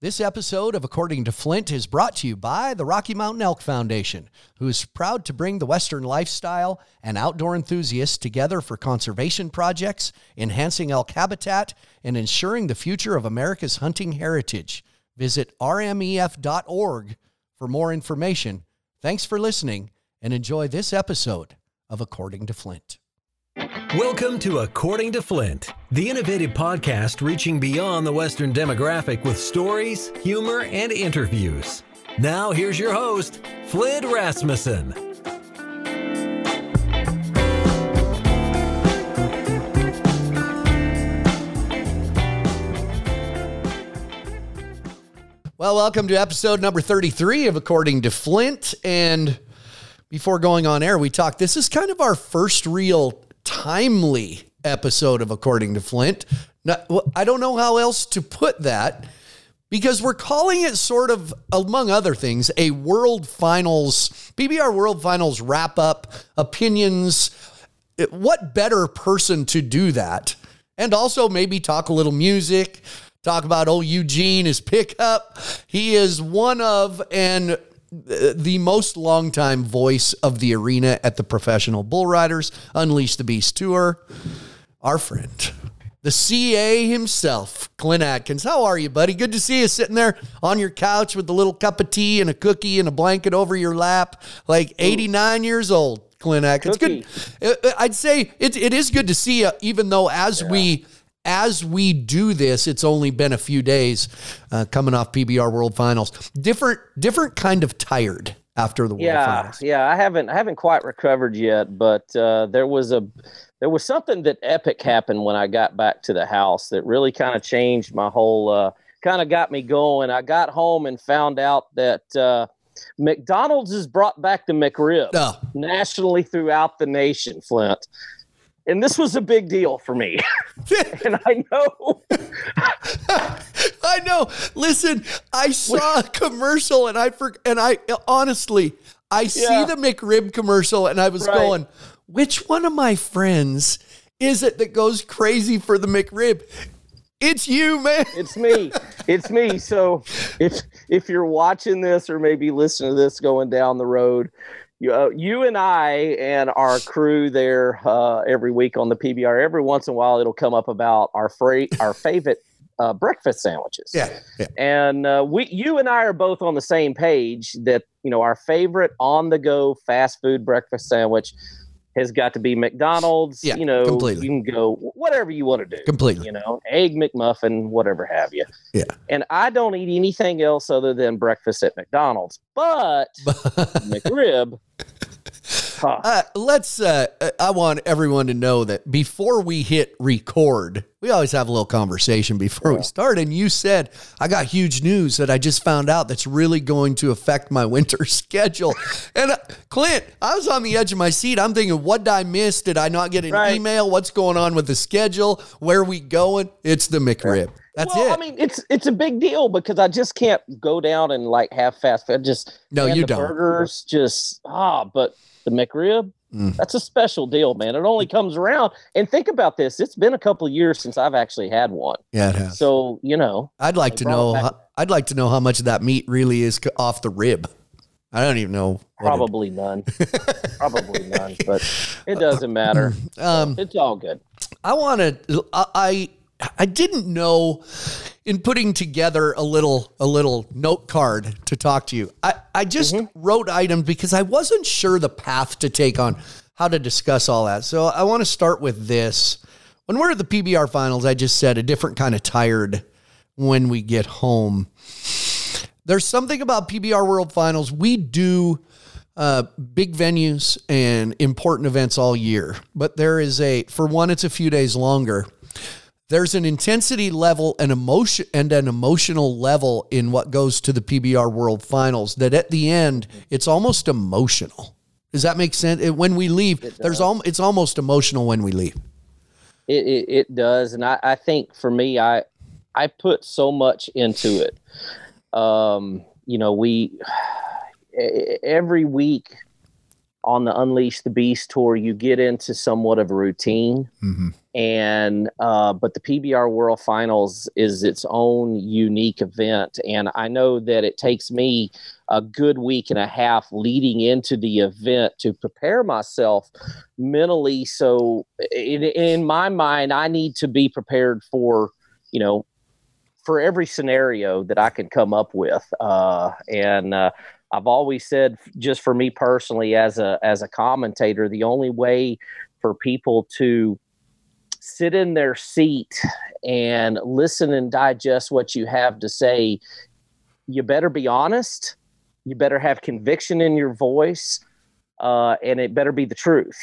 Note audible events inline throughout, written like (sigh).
This episode of According to Flint is brought to you by the Rocky Mountain Elk Foundation, who is proud to bring the Western lifestyle and outdoor enthusiasts together for conservation projects, enhancing elk habitat, and ensuring the future of America's hunting heritage. Visit rmef.org for more information. Thanks for listening and enjoy this episode of According to Flint. Welcome to According to Flint, the innovative podcast reaching beyond the Western demographic with stories, humor, and interviews. Now, here's your host, Flint Rasmussen. Well, welcome to episode number 33 of According to Flint. And before going on air, we talked. This is kind of our first real timely episode of According to Flint. I don't know how else to put that because we're calling it sort of, among other things, a World Finals, PBR World Finals wrap up opinions. What better person to do that? And also maybe talk a little music, talk about old Eugene, his pickup. He is one of and the most longtime voice of the arena at the Professional Bull Riders Unleash the Beast Tour. Our friend, the CA himself, Clint Adkins. How are you, buddy? Good to see you sitting there on your couch with a little cup of tea and a cookie and a blanket over your lap, like 89 years old. Clint Adkins. Cookie. Good. Uh, I'd say it, it is good to see you, even though as Yeah. we as we do this, it's only been a few days uh, coming off PBR World Finals. Different, different kind of tired after the World yeah, Finals. yeah. I haven't I haven't quite recovered yet, but uh, there was a there was something that epic happened when I got back to the house that really kind of changed my whole uh, kind of got me going. I got home and found out that uh, McDonald's has brought back the McRib Oh, nationally throughout the nation, Flint. And this was a big deal for me. (laughs) (laughs) and I know (laughs) I know. Listen, I saw a commercial and I for, and I honestly, I see the McRib commercial and I was Right. going, which one of my friends is it that goes crazy for the McRib? It's you, man. it's me it's me so if if you're watching this or maybe listening to this going down the road you, uh, you and I and our crew there uh, every week on the PBR. Every once in a while, it'll come up about our fra- our favorite uh, breakfast sandwiches. Yeah, yeah. And uh, we, you and I are both on the same page that you know our favorite on the go fast food breakfast sandwich has got to be McDonald's. Yeah, you know, completely. you can go whatever you want to do Completely. you know, egg McMuffin, whatever have you. Yeah. And I don't eat anything else other than breakfast at McDonald's. But (laughs) McRib, huh, Uh, let's. Uh, I want everyone to know that before we hit record, we always have a little conversation before we start. And you said I got huge news that I just found out that's really going to affect my (laughs) winter schedule. and uh, Clint, I was on the edge of my seat. I'm thinking, what did I miss? Did I not get an Right. email? What's going on with the schedule? Where are we going? It's the McRib. That's well, it. I mean, it's it's a big deal because I just can't go down and like have fast food. Just No, you don't. Burgers, just ah, but the McRib. Mm. That's a special deal, man. It only comes around. And think about this. It's been a couple of years since I've actually had one. yeah, it has. So, you know, I'd like to know. How, I'd like to know how much of that meat really is off the rib. I don't even know. what it- Probably none. (laughs) Probably none, but it doesn't matter. Um, It's all good. I want to. I I didn't know in putting together a little a little note card to talk to you. I I just wrote items because I wasn't sure the path to take on how to discuss all that. So I want to start with this. When we're at the PBR finals, I just said a different kind of tired when we get home. There's something about PBR World Finals. We do uh, big venues and important events all year, but there is a, for one, it's a few days longer. There's an intensity level and emotion and an emotional level in what goes to the PBR World Finals that at the end it's almost emotional. Does that make sense? When we leave, there's al- it's almost emotional when we leave. It, it, it does, and I, I think for me, I I put so much into it. Um, you know, we (sighs) every week on the Unleash the Beast tour, you get into somewhat of a routine. Mhm. And uh, but the PBR World Finals is its own unique event, and I know that it takes me a good week and a half leading into the event to prepare myself mentally. So in, in my mind, I need to be prepared for you know for every scenario that I can come up with, uh, and. Uh, I've always said, just for me personally, as a as a commentator, the only way for people to sit in their seat and listen and digest what you have to say, you better be honest. You better have conviction in your voice, uh, and it better be the truth.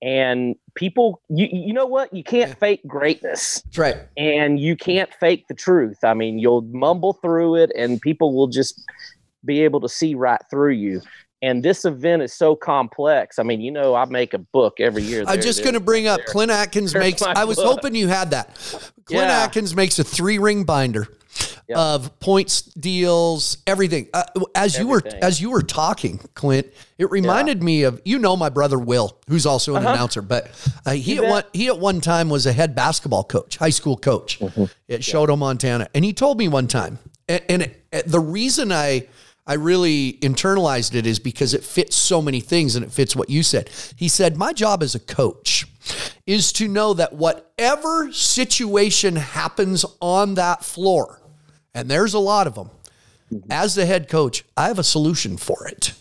And people, you you know what? You can't fake greatness That's right. and you can't fake the truth. I mean, you'll mumble through it, and people will just be able to see right through you. And this event is so complex. I mean, you know, I make a book every year. I'm just going to bring up There. Clint Adkins There's makes. I was book. hoping you had that. Clint Yeah. Adkins makes a three ring binder Yep. of points, deals, everything. Uh, as you were as you were talking, Clint, it reminded me of you know my brother Will, who's also an announcer, but uh, he at one he at one time was a head basketball coach, high school coach at Choteau, Montana, and he told me one time, and, and it, the reason I. I really internalized it is because it fits so many things and it fits what you said. He said, My job as a coach is to know that whatever situation happens on that floor, and there's a lot of them, mm-hmm. as the head coach, I have a solution for it.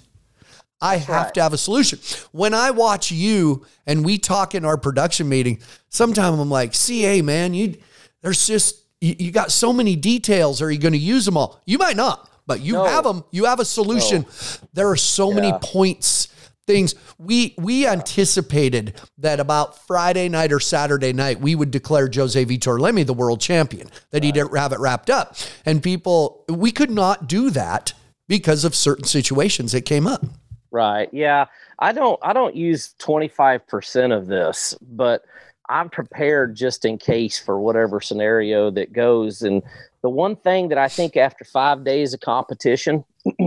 I have right. to have a solution. When I watch you and we talk in our production meeting, sometimes I'm like, CA, man, you there's just you, you got so many details. Are you going to use them all? You might not, but you No. have them. You have a solution. There are so many points things we we anticipated that about Friday night or Saturday night we would declare Jose Vitor Leme the world champion that he didn't have it wrapped up and people we could not do that because of certain situations that came up Right. Yeah. I don't I don't use 25% of this, but I'm prepared just in case for whatever scenario that goes. And the one thing that I think after five days of competition, (clears throat)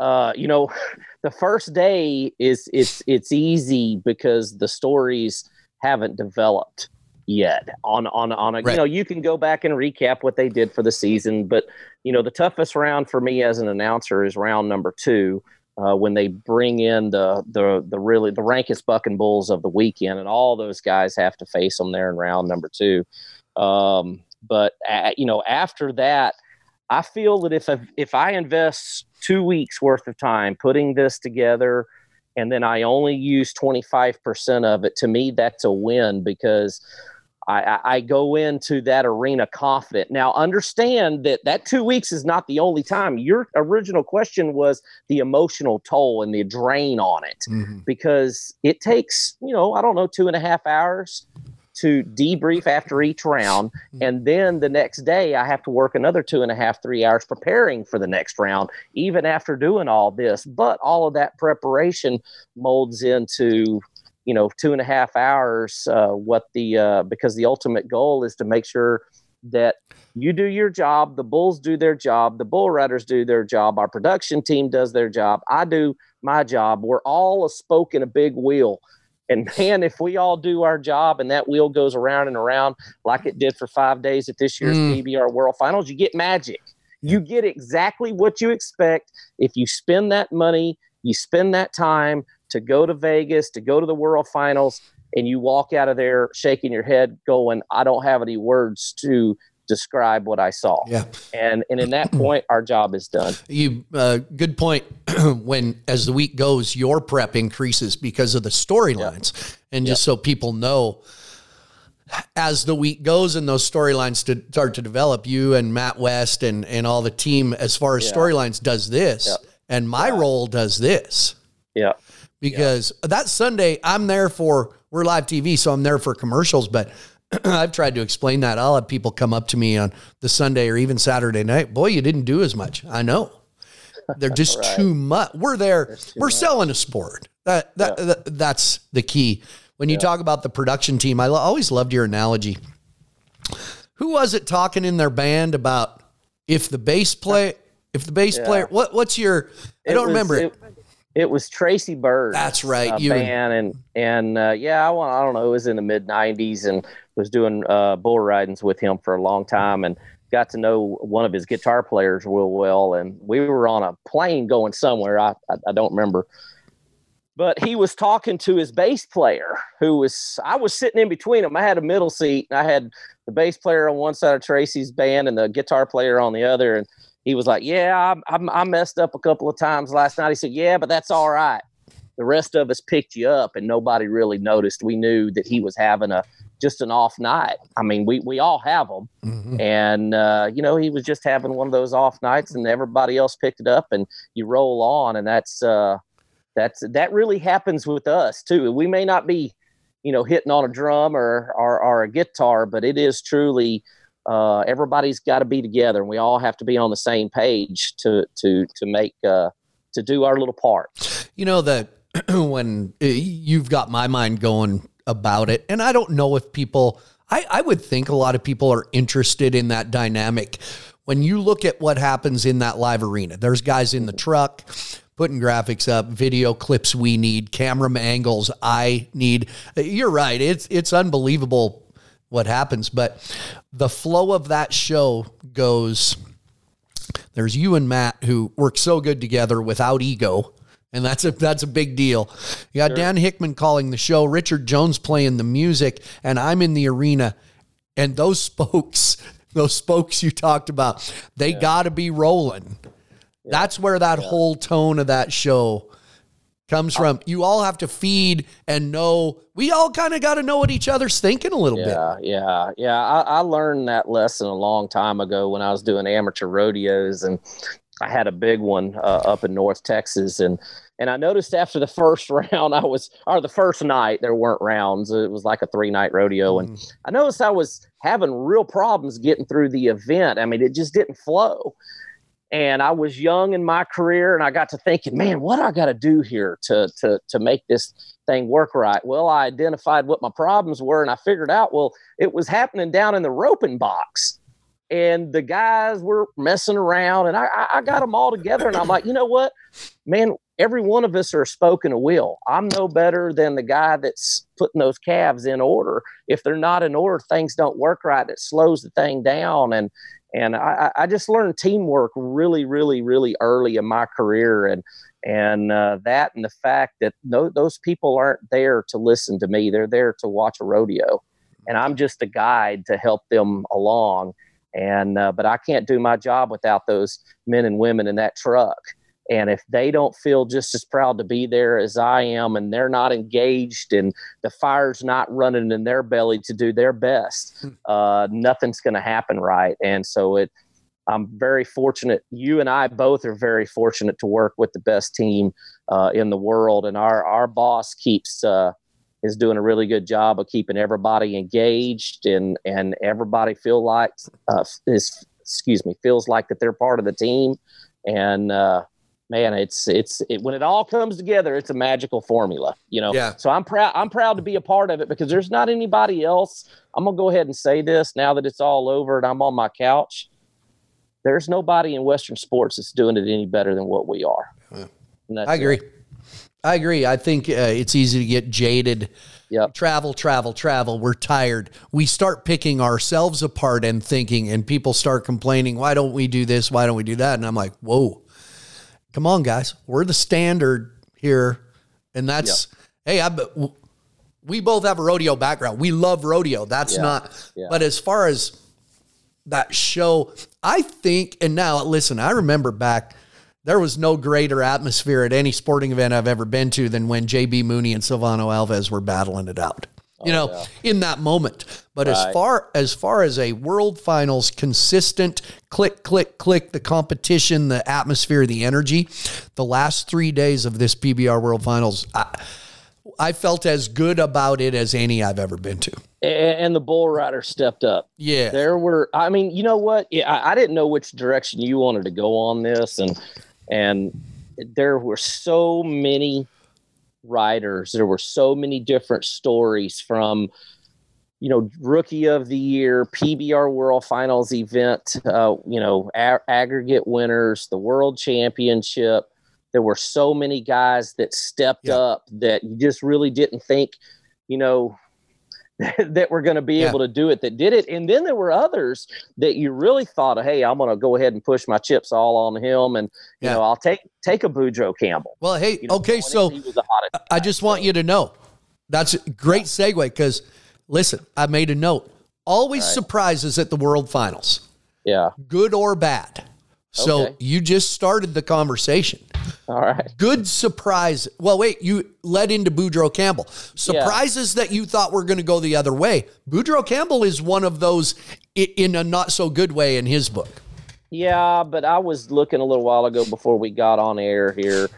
uh, you know, the first day is it's it's easy because the stories haven't developed yet on on on a Right. you know you can go back and recap what they did for the season but you know the toughest round for me as an announcer is round number two uh, when they bring in the the the really the rankest bucking bulls of the weekend and all those guys have to face them there in round number two. Um, but you know after that i feel that if I, if i invest two weeks worth of time putting this together and then i only use 25% of it to me that's a win because I, I, go into that arena confident. Now, understand that that two weeks is not the only time. Your original question was the emotional toll and the drain on it mm-hmm. because it takes, you know, I don't know, two and a half hours to debrief after each round. Mm-hmm. And then the next day, I have to work another two and a half, three hours preparing for the next round, even after doing all this. But all of that preparation molds into you know two and a half hours uh, what the uh, because the ultimate goal is to make sure that you do your job the bulls do their job the bull riders do their job our production team does their job i do my job. We're all a spoke in a big wheel. And man if we all do our job and that wheel goes around and around like it did for five days at this year's Mm. pbr world finals you get magic. You get exactly what you expect. If you spend that money you spend that time to go to Vegas, to go to the World Finals, and you walk out of there shaking your head, going, "I don't have any words to describe what I saw." yeah And and in that (clears throat) point, our job is done. you uh, good point (clears throat) when as the week goes your prep increases because of the storylines and just so people know as the week goes and those storylines to start to develop you and matt west and and all the team as far as Yeah. storylines does this Yeah. and my role does this Yeah, because that Sunday I'm there for we're live TV, so I'm there for commercials. But (clears throat) I've tried to explain that. I'll have people come up to me on the Sunday or even Saturday night. Boy, you didn't do as much. I know. They're just (laughs) Right. too much. We're there. We're much. selling a sport. That that, that that's the key. When you talk about the production team, I always loved your analogy. Who was it talking in their band about if the bass play if the bass Yeah. player what what's your I It don't was- remember it. It was Tracy Byrd. That's right. Uh, you and- band and and uh, yeah, I, wa- I don't know. It was in the mid '90s and was doing uh, bull ridings with him for a long time and got to know one of his guitar players real well. And we were on a plane going somewhere. I I, I don't remember. But he was talking to his bass player, who was I was sitting in between them. I had a middle seat, and I had the bass player on one side of Tracy's band and the guitar player on the other. And he was like, "Yeah, I, I, I messed up a couple of times last night." He said, "Yeah, but that's all right." The rest of us picked you up, and nobody really noticed. We knew that he was having a just an off night. I mean, we we all have them, Mhm. and uh, you know, he was just having one of those off nights, and everybody else picked it up, and you roll on, and that's uh, that's that really happens with us too. We may not be, you know, hitting on a drum or or, or a guitar, but it is truly uh, everybody's got to be together, and we all have to be on the same page to to to make uh, to do our little part. You know that (clears throat) when uh, you've got my mind going about it, and I don't know if people, I, I would think a lot of people are interested in that dynamic. When you look at what happens in that live arena, there's guys in the truck putting graphics up, video clips we need, camera angles I need. You're right. It's it's unbelievable what happens, but the flow of that show goes there's you and Matt who work so good together without ego. And that's a that's a big deal. You got Dan Hickman calling the show, Richard Jones playing the music, and I'm in the arena. And those (laughs) spokes, those spokes you talked about, they got to be rolling. That's where that whole tone of that show comes from. You all have to feed and know. We all kind of got to know what each other's thinking a little bit. Yeah, yeah, yeah. I, I learned that lesson a long time ago when I was doing amateur rodeos, and I had a big one uh, up in North Texas, and and I noticed after the (laughs) first round, I was or the first night there weren't rounds. It was like a three night rodeo, and I noticed I was having real problems getting through the event. I mean, it just didn't flow. And I was young in my career, and I got to thinking, man, what I got to do here to to to make this thing work right? Well, I identified what my problems were, and I figured out, well, it was happening down in the roping box and the guys were messing around and I, I- I got them all together and i'm like you know what? Man every one of us are spoken a will i'm no better than the guy that's putting those calves in order. If they're not in order things don't work right. It slows the thing down and and i, I just learned teamwork really really really early in my career. And and uh, that and the fact that no, those people aren't there to listen to me. They're there to watch a rodeo. And i'm just a guide to help them along. And uh, but I can't do my job without those men and women in that truck. And if they don't feel just as proud to be there as I am, and they're not engaged, and the fire's not running in their belly to do their best, uh, nothing's going to happen right. And so it, I'm very fortunate. You and I both are very fortunate to work with the best team uh, in the world, and our our boss keeps. Uh, is doing a really good job of keeping everybody engaged and and everybody feel like uh, is excuse me feels like that they're part of the team and uh, man it's it's it, when it all comes together it's a magical formula you know Yeah. so i'm proud i'm proud to be a part of it because there's not anybody else i'm gonna go ahead and say this now that it's all over and i'm on my couch there's nobody in western sports that's doing it any better than what we are Yeah. I it. agree. I agree. I think uh, it's easy to get jaded. Yep. Travel, travel, travel. We're tired. We start picking ourselves apart and thinking, and people start complaining, why don't we do this? Why don't we do that? And I'm like, whoa, come on, guys. We're the standard here. And that's, hey, I, we both have a rodeo background. We love rodeo. That's Yeah. not, Yeah. but as far as that show, I think, and now listen, I remember back, there was no greater atmosphere at any sporting event I've ever been to than when JB Mooney and Silvano Alves were battling it out. You oh, know, in that moment. But as Oh, far as far as a world finals consistent click click click the competition, the atmosphere, the energy, the last 3 days of this PBR World Finals I, I felt as good about it as any I've ever been to. And the bull rider stepped up Yeah. there were i mean you know what yeah, I, I didn't know which direction you wanted to go on this and and there were so many writers there were so many different stories from you know rookie of the year pbr world finals event uh, you know a- aggregate winners the world championship there were so many guys that stepped Yeah. up that you just really didn't think, you know, (laughs) that were going to be Yeah. able to do it that did it. And then there were others that you really thought, hey, I'm going to go ahead and push my chips all on him, and you Yeah. know, I'll take take a Boudreaux Campbell. Well, hey, You know, okay, so he was the hottest I just want you to know that's a great segue because listen, I made a note. Always surprises at the World Finals, yeah. good or bad. So Okay. you just started the conversation. All right. Good surprise. Well, wait, you led into Boudreaux Campbell. Surprises that you thought were going to go the other way. Boudreaux Campbell is one of those in a not so good way in his book. Yeah, but I was looking a little while ago before we got on air here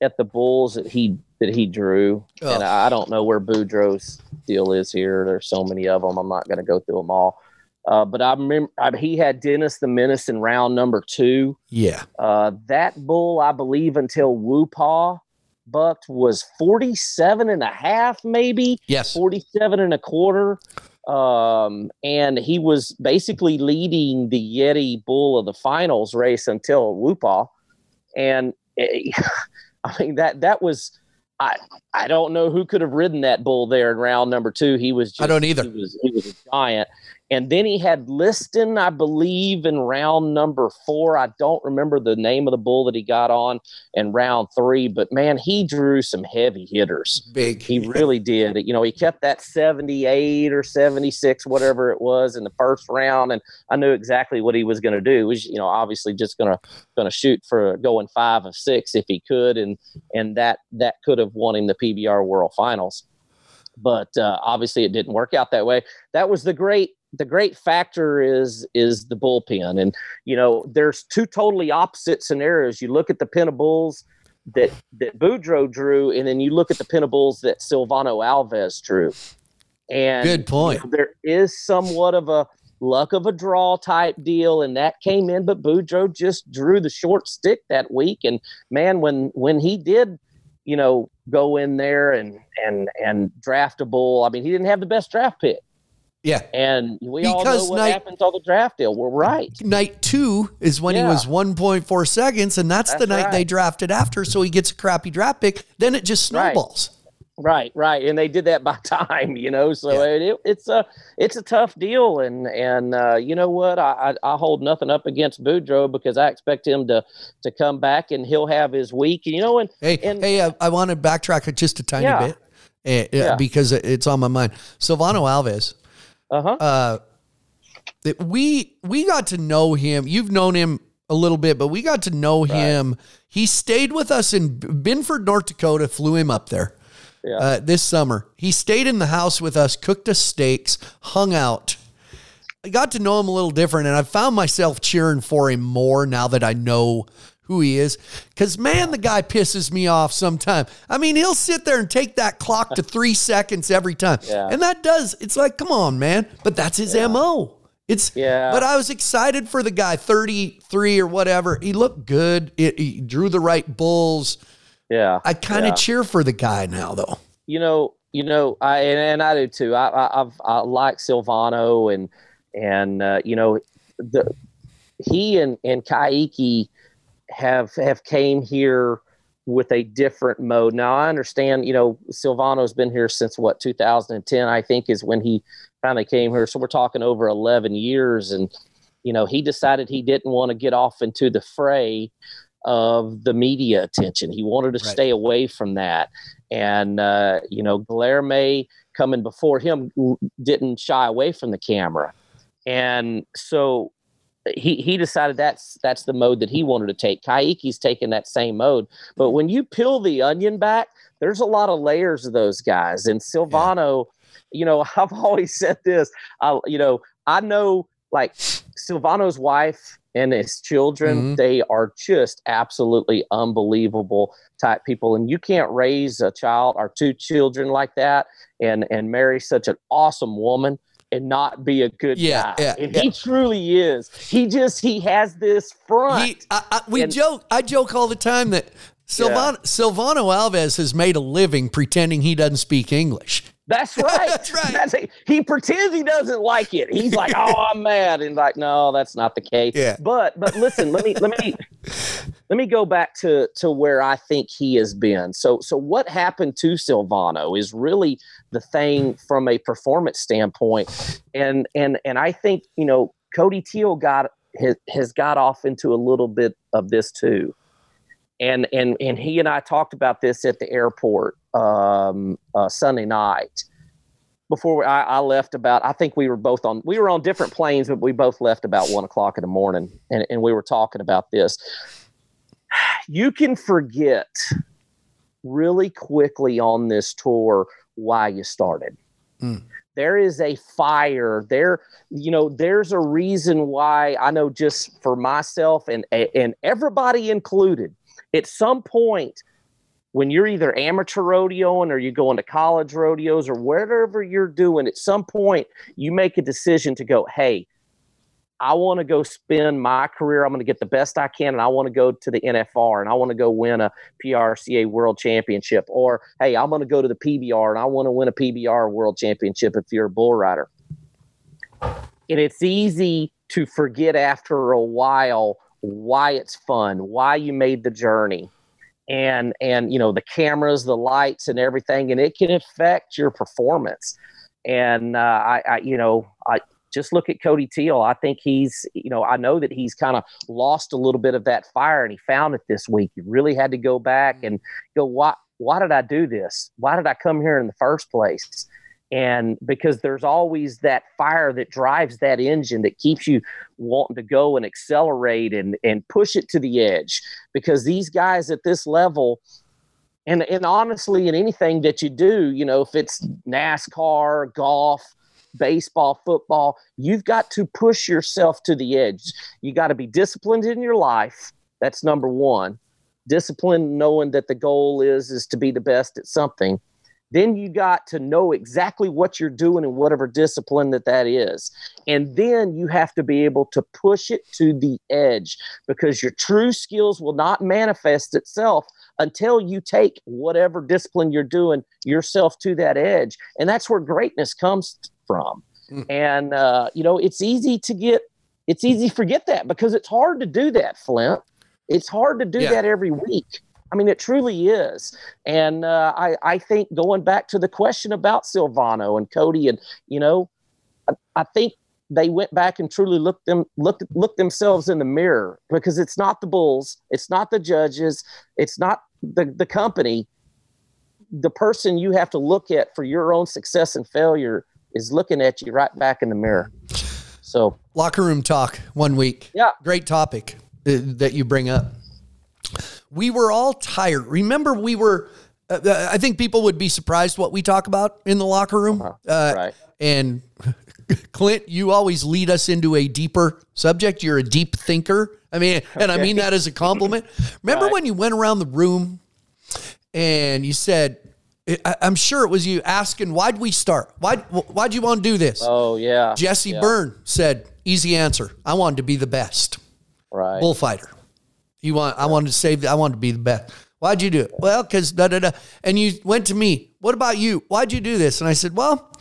at the bulls that he that he drew, and. I don't know where Boudreaux's deal is here. There's so many of them. I'm not going to go through them all. Uh, but I remember I, he had Dennis the Menace in round number two. Yeah. Uh, that bull, I believe, until Woopaw bucked was 47 and a half, maybe. Yes. 47 and a quarter. Um, and he was basically leading the Yeti Bull of the finals race until Woopaw. And eh, (laughs) I mean that that was I I don't know who could have ridden that bull there in round number two. He was just, I don't either. He was he was a giant. And then he had Liston, I believe, in round number four. I don't remember the name of the bull that he got on in round three, but man, he drew some heavy hitters. Big. He really did. You know, he kept that 78 or 76, whatever it was in the first round. And I knew exactly what he was going to do. He was, you know, obviously just going to, going to shoot for going five of six if he could. And, and that, that could have won him the PBR world finals. But uh, obviously it didn't work out that way. That was the great, the great factor is, is the bullpen. And, you know, there's two totally opposite scenarios. You look at the pen of bulls that that Boudreaux drew, and then you look at the pinnables that Silvano Alves drew. And Good point. you know, there is somewhat of a luck of a draw type deal, and that came in, but Boudreaux just drew the short stick that week. And man, when when he did, you know, go in there and and and draft a bull, I mean, he didn't have the best draft pick. Yeah. And we all know Because what night- happens on the draft deal. We're right. Night two is when he was 1.4 seconds, and that's, the That's night they drafted after. So he gets a crappy draft pick. Then it just snowballs. Right, right, and they did that by (laughs) time, you know. So Yeah. it, it, it's a it's a tough deal, and and uh, you know what, I, I I hold nothing up against Boudreaux because I expect him to to come back and he'll have his week, you know. And Hey, And- hey, I, I want to backtrack just a tiny Yeah. bit eh, eh, Yeah. because it's on my mind. Silvano Alves, uh huh, uh, that we we got to know him. You've known him a little bit, but we got to know him. He stayed with us in Binford, North Dakota. Flew him up there Yeah. uh, this summer. He stayed in the house with us, cooked us steaks, hung out. I got to know him a little different, and I found myself cheering for him more now that I know who he is. Because man, the guy pisses me off sometime. I mean, he'll sit there and take that clock to three seconds every time, Yeah. and that does. It's like, come on, man. But that's his mo. It's Yeah. But I was excited for the guy, thirty three or whatever. He looked good. It, he drew the right bulls. yeah. I kind of Yeah. cheer for the guy now, though. you know, you know, I and, and I do too. I, I I've I like Silvano and and uh, you know, the he and and Kaique have have came here with a different mode. Now I understand, you know, Silvano's been here since what 2010, I think, is when he finally came here. So we're talking over 11 years, and you know, he decided he didn't want to get off into the fray of the media attention. He wanted to Right. stay away from that. And uh, you know, Guilherme coming before him didn't shy away from the camera, and so he he decided that's that's the mode that he wanted to take. Kaique's taking that same mode, but when you peel the onion back, there's a lot of layers of those guys. And Silvano, you know, (laughs) I've always said this. I you know I know like Silvano's wife and his children, Mhm. they are just absolutely unbelievable type people. And you can't raise a child or two children like that and and marry such an awesome woman and not be a good Yeah, guy. yeah, and yeah. he truly is. He just he has this front. He, I, I, we And- joke. I joke all the time that Silvano, Silvano Alves has made a living pretending he doesn't speak English. That's (laughs) right. That's right. That's it. He pretends he doesn't like it. He's like, (laughs) "Oh, I'm mad," and like, "No, that's not the case." Yeah. But but listen, let me let me (laughs) let me go back to to where I think he has been. So so what happened to Silvano is really the thing from a performance standpoint, and and and I think you know Cody Teel got has, has got off into a little bit of this too. And, and and he and I talked about this at the airport um, uh, Sunday night. Before I, I left about i think we were both on we were on different planes but we both left about one o'clock in the morning and, and we were talking about this. You can forget really quickly on this tour why you started. Mm. there is a fire there. You know there's a reason why i know just for myself and and everybody included at some point when you're either amateur rodeoing or you're going to college rodeos or whatever you're doing, at some point you make a decision to go, hey, I want to go spend my career. I'm going to get the best I can, and I want to go to the NFR and I want to go win a PRCA World Championship. Or, hey, I'm going to go to the PBR and I want to win a PBR World Championship if you're a bull rider. And it's easy to forget after a while why it's fun, why you made the journey and and you know the cameras the lights and everything and it can affect your performance. And uh, I, I you know i just look at cody teel. I think he's you know i know that he's kind of lost a little bit of that fire and he found it this week. He really had to go back and go why why did i do this? Why did i come here in the first place and because there's always that fire that drives that engine that keeps you wanting to go and accelerate and and push it to the edge. Because these guys at this level and and honestly in anything that you do you know if it's NASCAR golf baseball football you've got to push yourself to the edge. You got to be disciplined in your life. That's number 1 discipline knowing that the goal is is to be the best at something then you got to know exactly what you're doing in whatever discipline that that is. And then you have to be able to push it to the edge because your true skills will not manifest itself until you take whatever discipline you're doing yourself to that edge. And that's where greatness comes from. Mm. and uh, you know it's easy to get it's easy to forget that because it's hard to do that flint. It's hard to do Yeah. that every week I mean, it truly is. And uh, I, I think going back to the question about Silvano and Cody, and you know, I, I think they went back and truly looked them looked looked themselves in the mirror because it's not the Bulls, it's not the judges, it's not the the company. The person you have to look at for your own success and failure is looking at you right back in the mirror. So Locker room talk one week. Yeah. Great topic uh, that you bring up. We were all tired. Remember, we were, uh, uh, I think people would be surprised what we talk about in the locker room. Uh, right. And (laughs) Clint, you always lead us into a deeper subject. You're a deep thinker. I mean, and I mean that as a compliment. (laughs) Remember Right. when you went around the room and you said, I- I'm sure it was you asking, why'd we start? Why, why'd you want to do this? oh yeah. Jesse yeah, Byrne said, easy answer. I wanted to be the best Right. bullfighter. You want, I wanted to save, I wanted to be the best. Why'd you do it? Well, because da da da. And you went to me, what about you? Why'd you do this? And I said, well,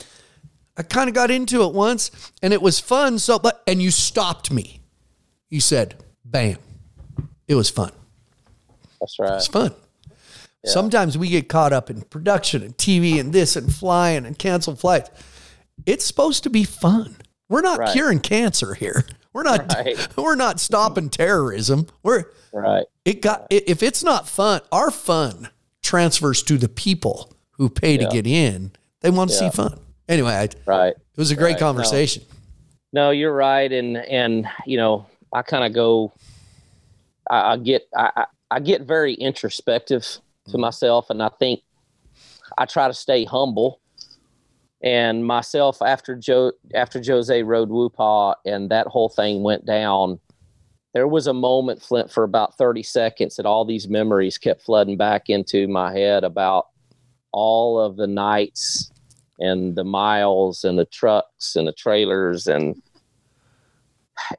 I kind of got into it once and it was fun. So, but, and you stopped me. You said, bam, it was fun. That's right. It's fun. Sometimes we get caught up in production and TV and this and flying and canceled flights. It's supposed to be fun. We're not Right. curing cancer here. We're not. (laughs) Right. (laughs) We're not stopping terrorism. We're Right. it got if it's not fun, our fun transfers to the people who pay to get in. They want to see fun. Anyway, I, it was a great Right. Conversation. No, you're right, and and you know, I kind of go. I, I get I, I I get very introspective to mm. myself, and I think I try to stay humble. And myself after Joe after Jose rode Woopaw and that whole thing went down, there was a moment, Flint, for about 30 seconds that all these memories kept flooding back into my head about all of the nights and the miles and the trucks and the trailers and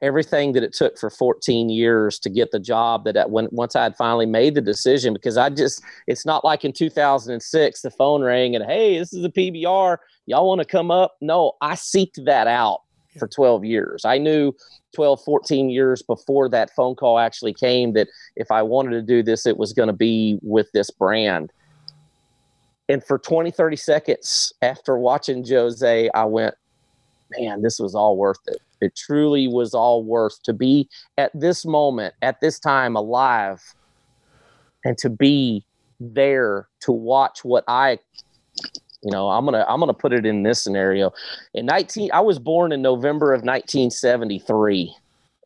everything that it took for 14 years to get the job that I, when once I had finally made the decision because I just it's not like in 2006 the phone rang and hey this is a PBR y'all want to come up? No I seeked that out for 12 years. I knew 12 14 years before that phone call actually came that if I wanted to do this it was going to be with this brand. And for 20 30 seconds after watching Jose I went man this was all worth it. It truly was all worth to be at this moment, at this time alive, and to be there to watch what I you know i'm gonna i'm gonna put it in this scenario. In 19 i was born in november of 1973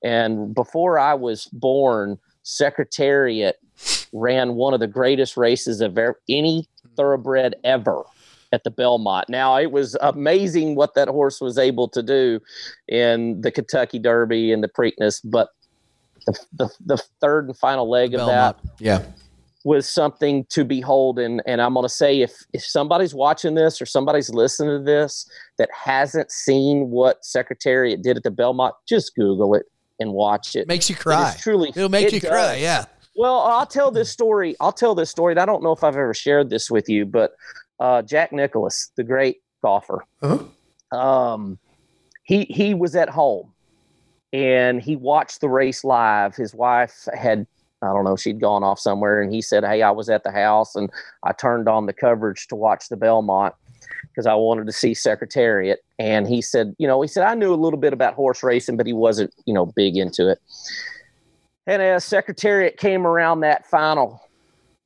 and before i was born secretariat ran one of the greatest races of any thoroughbred ever at the Belmont. Now it was amazing what that horse was able to do in the Kentucky Derby and the Preakness, but the, the, the third and final leg of Belmont. that Yeah. was something to behold. And, and I'm going to say if, if somebody's watching this or somebody's listening to this that hasn't seen what Secretariat did at the Belmont, just Google it and watch it. Makes you cry. truly, It'll make it you cry. Yeah. Well, I'll tell this story. I'll tell this story. And I don't know if I've ever shared this with you, but uh, Jack Nicklaus, the great golfer, Uh-huh. um, he he was at home and he watched the race live. His wife had I don't know she'd gone off somewhere, and he said, "Hey, I was at the house and I turned on the coverage to watch the Belmont." Because I wanted to see Secretariat, and he said, you know, he said I knew a little bit about horse racing, but he wasn't, you know, big into it. And as Secretariat came around that final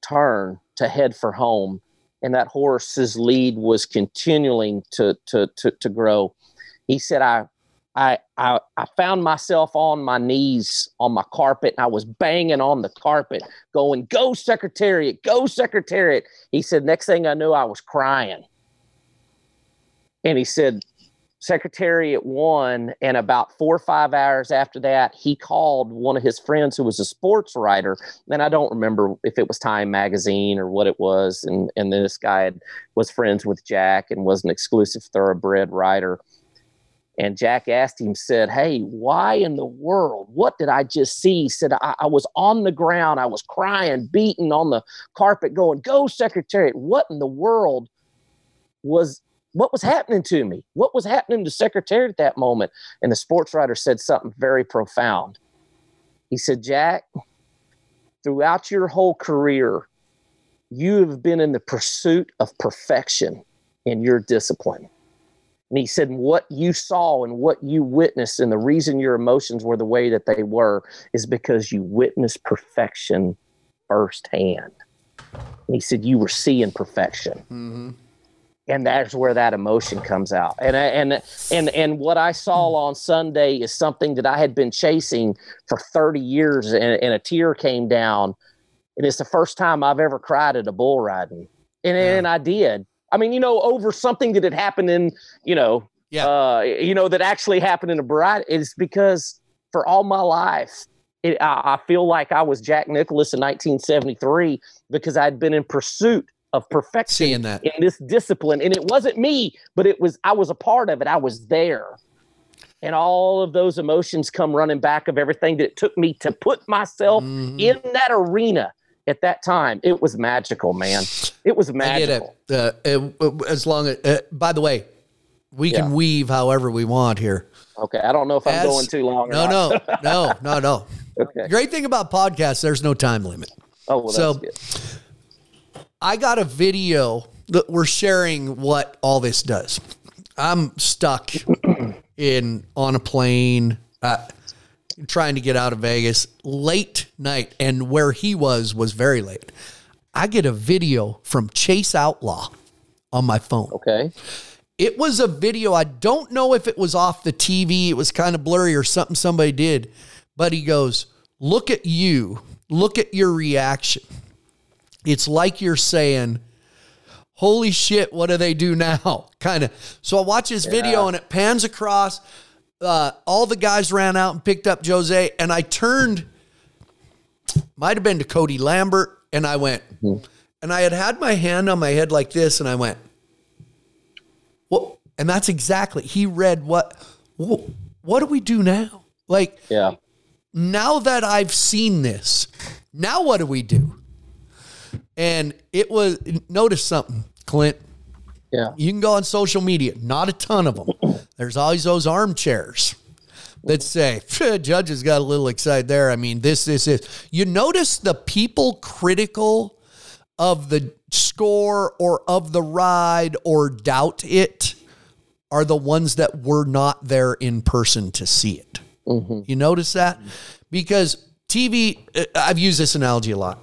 turn to head for home, and that horse's lead was continuing to to to, to grow, he said, I, I I I found myself on my knees on my carpet, and I was banging on the carpet, going, "Go Secretariat, go Secretariat!" He said, next thing I knew, I was crying, and he said, Secretariat won, and about four or five hours after that, he called one of his friends who was a sports writer, and I don't remember if it was Time Magazine or what it was, and and this guy had, was friends with Jack and was an exclusive thoroughbred writer. And Jack asked him, said, Hey, why in the world? What did I just see? Said, I, I was on the ground. I was crying, beating on the carpet, going, Go, Secretariat. What in the world was what was happening to me? What was happening to Secretariat that moment? And the sports writer said something very profound. He said, Jack, throughout your whole career, you have been in the pursuit of perfection in your discipline. And he said, What you saw and what you witnessed, and the reason your emotions were the way that they were, is because you witnessed perfection firsthand. And he said, You were seeing perfection mm-hmm. And that's where that emotion comes out. And and and and what I saw on Sunday is something that I had been chasing for 30 years, and, and a tear came down. And it's the first time I've ever cried at a bull riding, and and I did. I mean, you know, over something that had happened in, you know, Yeah. uh, you know, that actually happened in a bride. It's because for all my life, it, I, I feel like I was Jack Nicklaus in 1973 because I'd been in pursuit of perfection Seeing that. in this discipline and it wasn't me but it was i was a part of it i was there and all of those emotions come running back of everything that it took me to put myself Mhm. in that arena at that time it was magical man it was magical it. Uh, uh, as long as, uh, by the way, we can weave however we want here. okay i don't know if i'm As- going too long No, no, (laughs) no, no, no. okay Great thing about podcasts, there's no time limit. oh well that's So- good I got a video that we're sharing what all this does. I'm stuck (clears throat) in on a plane, uh, trying to get out of Vegas late night, and where he was was very late. I get a video from Chase Outlaw on my phone. okay It was a video. I don't know if it was off the TV. It was kind of blurry or something somebody did. But he goes, Look at you. Look at your reaction. It's like you're saying, Holy shit, what do they do now? (laughs) Kind of. So I watch this video and it pans across. Uh, all the guys ran out and picked up Jose. And I turned, might have been to Cody Lambert. And I went, and I had had my hand on my head like this. And I went, well, and that's exactly he read what. wh- What do we do now? Like Yeah. now that I've seen this, now what do we do? And it was notice something, Clint. Yeah. You can go on social media, not a ton of them. There's always those armchairs that say, judges got a little excited there. I mean, this, this, this. You notice the people critical of the score or of the ride or doubt it are the ones that were not there in person to see it. You notice that? Because TV, uh, I've used this analogy a lot.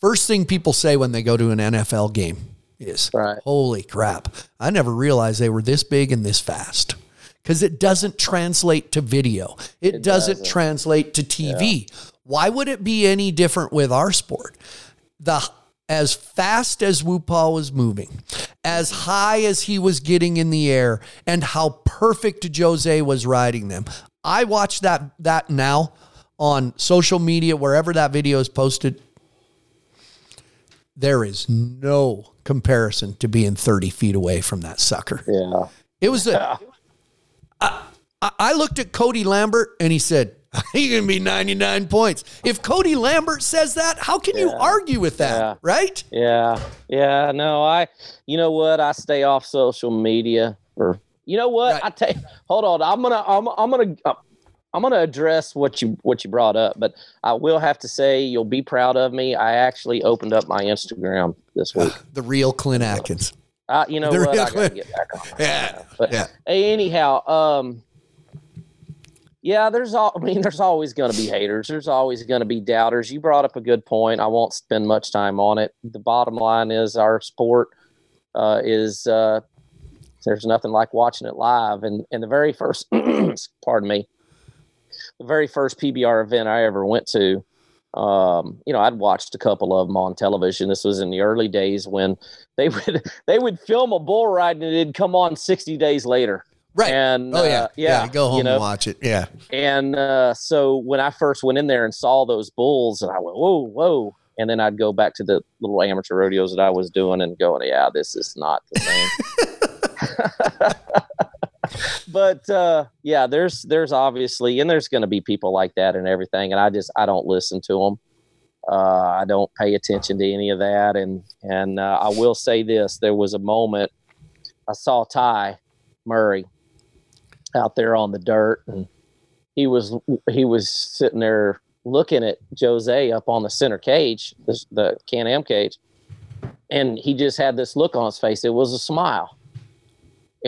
First thing people say when they go to an NFL game is, Right. Holy crap. I never realized they were this big and this fast. Because it doesn't translate to video, it, doesn't, translate to TV. Why would it be any different with our sport? The as fast as Woopaw was moving, as high as he was getting in the air, and how perfect Jose was riding them. I watch that that now on social media, wherever that video is posted. There is no comparison to being 30 feet away from that sucker. Yeah. It was Yeah, I looked at Cody Lambert and he said, He's going to be 99 points. If Cody Lambert says that, how can you argue with that? Yeah. Right? Yeah, yeah. No, I. You know what? I stay off social media. Or you know what? Right. I take. Hold on. I'm gonna. I'm. I'm gonna. uh, I'm gonna address what you what you brought up, but I will have to say you'll be proud of me. I actually opened up my Instagram this week. (sighs) The real Clint Adkins. Uh, you know The what? I gotta get back on. (laughs) Yeah. But Yeah. anyhow, um, yeah, there's all. I mean, there's always going to be haters. There's always going to be doubters. You brought up a good point. I won't spend much time on it. The bottom line is our sport uh, is uh, there's nothing like watching it live. And and the very first, (clears throat) pardon me, very first PBR event I ever went to. Um, you know, I'd watched a couple of them on television. This was in the early days when they (laughs) would they would film a bull ride and it'd come on 60 days later. Right. And oh, yeah. uh, yeah, Go home you know, and watch it. Yeah. and uh, so when I first went in there and saw those bulls, and I went, whoa, whoa. And then I'd go back to the little amateur rodeos that I was doing and going, yeah, this is not the same. (laughs) (laughs) (laughs) but uh, yeah, there's there's obviously, and there's going to be people like that and everything. And I just I don't listen to them. Uh, I don't pay attention to any of that. And and uh, I will say this: there was a moment I saw Ty Murray out there on the dirt, and he was he was sitting there looking at Jose up on the center cage, the, the Can Am cage, and he just had this look on his face. It was a smile,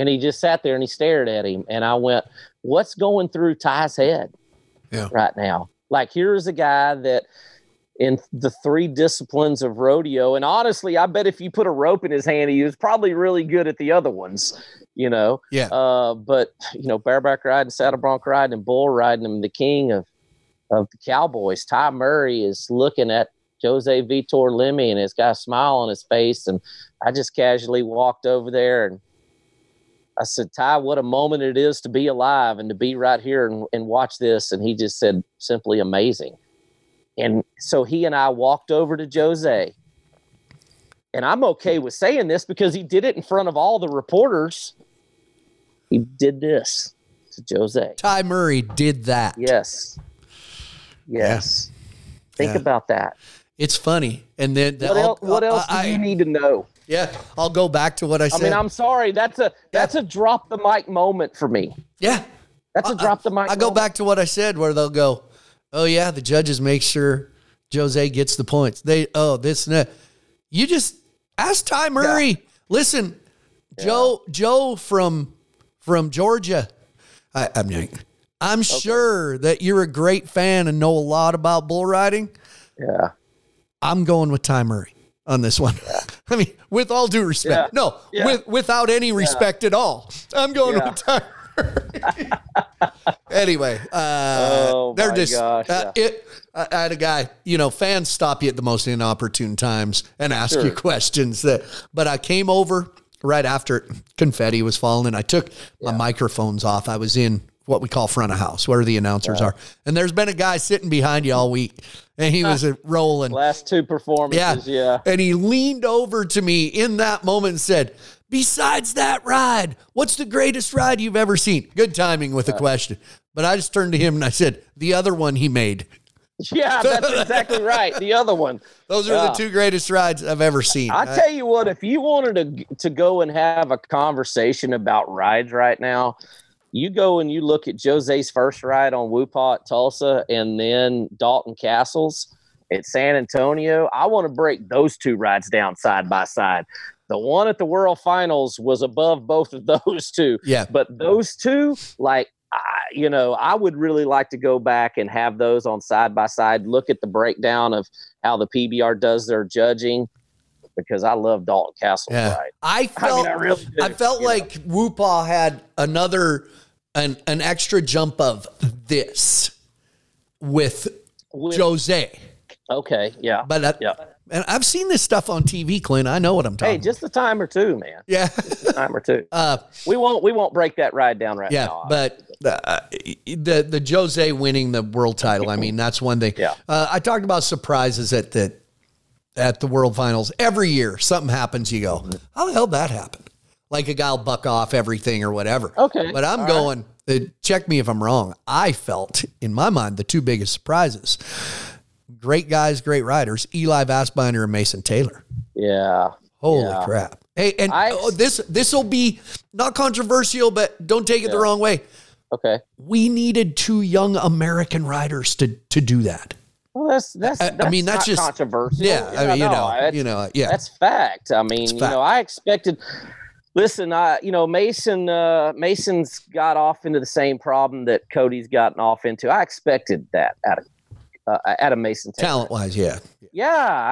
and he just sat there and he stared at him. And I went, "What's going through Ty's head Yeah. right now? Like here's a guy that." In the three disciplines of rodeo, and honestly, I bet if you put a rope in his hand, he was probably really good at the other ones. You know, Yeah. uh, but you know, bareback riding, saddle bronc riding, and bull riding, and the king of of the Cowboys, Ty Murray, is looking at Jose Vitor Leme and has got a smile on his face. And I just casually walked over there and I said, Ty, what a moment it is to be alive and to be right here and, and watch this. And he just said, simply amazing. And so he and I walked over to Jose. And I'm okay with saying this because he did it in front of all the reporters. He did this to Jose. Ty Murray did that. Yes. Yes. Think Yeah. about that. It's funny. And then What I'll- uh, else, what else I- do you need to know? Yeah. I'll go back to what I I said. I mean, I'm sorry. That's a that's a drop the mic moment for me. yeah. That's a drop the mic. I go back to what I said where they'll go, oh yeah, the judges make sure Jose gets the points. They oh this and that. You just ask Ty Murray. Listen, Joe Joe from from Georgia. I, I'm I'm sure that you're a great fan and know a lot about bull riding. Yeah. I'm going with Ty Murray on this one. (laughs) I mean, with all due respect, Yeah. no, Yeah. with without any respect at all. I'm going with Ty. (laughs) Anyway, uh, Oh, they're just gosh, uh, it. I I had a guy, you know, fans stop you at the most inopportune times and ask you questions. That, but I came over right after confetti was falling, and I took my microphones off. I was in what we call front of house, where the announcers are, and there's been a guy sitting behind you all week, and he was uh, (laughs) rolling. Last two Yeah. performances. Yeah. yeah. And he leaned over to me in that moment and said, Besides that ride, what's the greatest ride you've ever seen? Good timing with the question. But I just turned to him and I said, the other one he made. Yeah, that's (laughs) exactly right. The other one. Those are Yeah. the two greatest rides I've ever seen. I tell you what, if you wanted to to go and have a conversation about rides right now, you go and you look at Jose's first ride on Woopaw at Tulsa, and then Dalton Kasel's at San Antonio. I want to break those two rides down side by side. The one at the World Finals was above both of (laughs) those two, yeah. but those two, like. I, you know, I would really like to go back and have those on side by side. Look at the breakdown of how the PBR does their judging, because I love Dalton Kasel Yeah. ride. I I felt mean, I really do. I felt know? like Woopaw had another an an extra jump of this with With- Jose. Okay, yeah, But uh, yeah. and I've seen this stuff on TV, Clint. I know what I'm talking. Hey, just a time or two, man. yeah. Time or two. uh, We won't we won't break that ride down right yeah, now. but uh, the the Jose winning the world title. I mean, that's one thing. Yeah. Uh, I talked about surprises at the at the world finals every year. Something happens, you go, how the hell did that happen? Like a guy will buck off everything or whatever. Okay, but I'm all going. Uh, check me if I'm wrong. I felt in my mind the two biggest surprises. Great guys, great riders. Eli Vastbinder and Mason Taylor. yeah, Holy Yeah. crap! Hey, and I- oh, this this will be not controversial, but don't take it the wrong way. okay. We needed two young American riders to to do that. Well, that's that's. I- I mean, that's just- controversial. Yeah, I mean, you know, that's- you know, yeah, That's fact. I mean, It's you know, I expected. Listen, I you know Mason uh, Mason's got off into the same problem that Cody's gotten off into. I expected that out of uh, out of Mason. Talent wise, yeah, Yeah,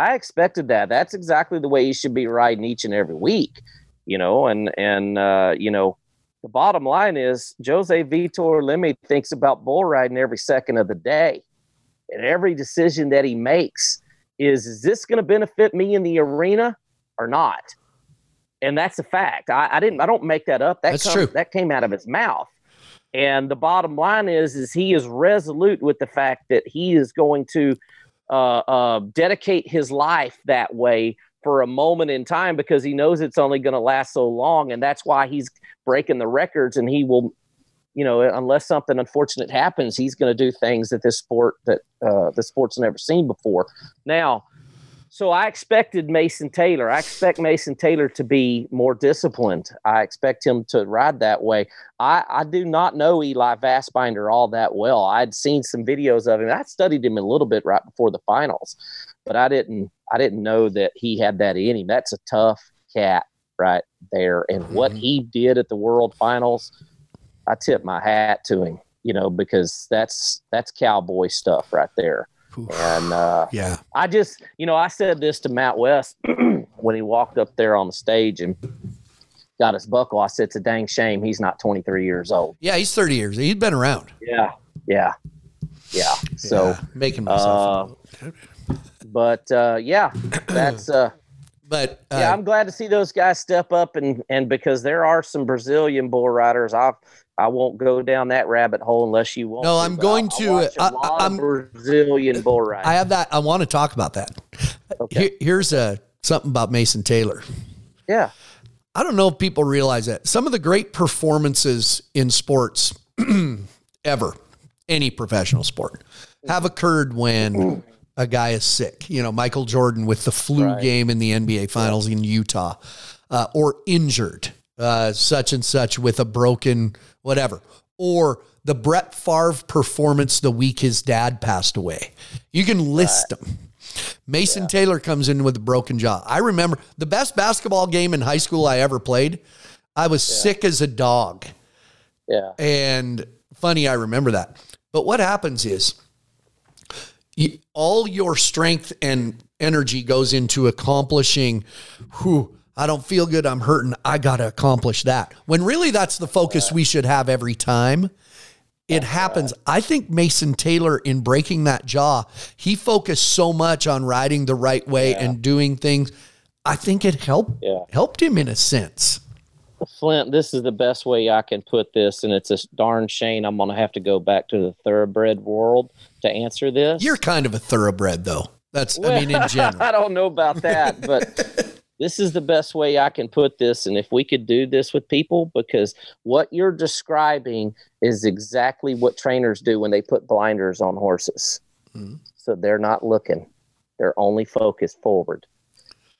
I expected that. That's exactly the way you should be riding each and every week, you know. And and uh, you know, the bottom line is Jose Vitor Leme thinks about bull riding every second of the day, and every decision that he makes is: is this going to benefit me in the arena or not? And that's a fact. I, I didn't. I don't make that up. That That's come- true. That came out of his mouth. And the bottom line is, is he is resolute with the fact that he is going to uh, uh, dedicate his life that way for a moment in time because he knows it's only going to last so long, and that's why he's breaking the records. And he will, you know, unless something unfortunate happens, he's going to do things that this sport that uh, the sport's never seen before. Now, so I expected Mason Taylor. I expect Mason Taylor to be more disciplined. I expect him to ride that way. I, I do not know Eli Vastbinder all that well. I'd seen some videos of him. I studied him a little bit right before the finals, but I didn't I didn't know that he had that in him. That's a tough cat right there. And what Mhm. he did at the world finals, I tip my hat to him, you know, because that's that's cowboy stuff right there. Oof. And uh yeah, I just, you know, I said this to Matt West (clears throat) when he walked up there on the stage and got his buckle. I said, it's a dang shame he's not 23 years old. yeah. He's thirty years. He's been around. Yeah. Yeah. Yeah. So, Yeah, making myself. uh, but uh, yeah, (clears throat) that's, uh, but uh, yeah, I'm glad to see those guys step up and, and because there are some Brazilian bull riders. I I won't go down that rabbit hole unless you want. No, to, I'm going I- I to, a I- lot I'm- Brazilian bull riding. I have that. I want to talk about that. Okay. Here- here's uh, something about Mason Taylor. yeah. I don't know if people realize that some of the great performances in sports (clears throat) ever, any professional sport, have occurred when a guy is sick. You know, Michael Jordan with the flu Right. game in the NBA Finals in Utah, uh, or injured, uh, such and such with a broken whatever, or the Brett Favre performance the week his dad passed away. You can list them. Mason Taylor comes in with a broken jaw. I remember the best basketball game in high school I ever played. I was sick as a dog. Yeah. And funny, I remember that. But what happens is you, all your strength and energy goes into accomplishing who I don't feel good, I'm hurting, I got to accomplish that. When really that's the focus we should have every time. It happens. I think Mason Taylor, in breaking that jaw, he focused so much on riding the right way and doing things. I think it helped Yeah. helped him in a sense. Flint, this is the best way I can put this, and it's a darn shame I'm going to have to go back to the thoroughbred world to answer this. You're kind of a thoroughbred, though. That's I mean, in (laughs) general. I don't know about that, but (laughs) this is the best way I can put this. And if we could do this with people, because what you're describing is exactly what trainers do when they put blinders on horses. Mm-hmm. So they're not looking, they're only focused forward.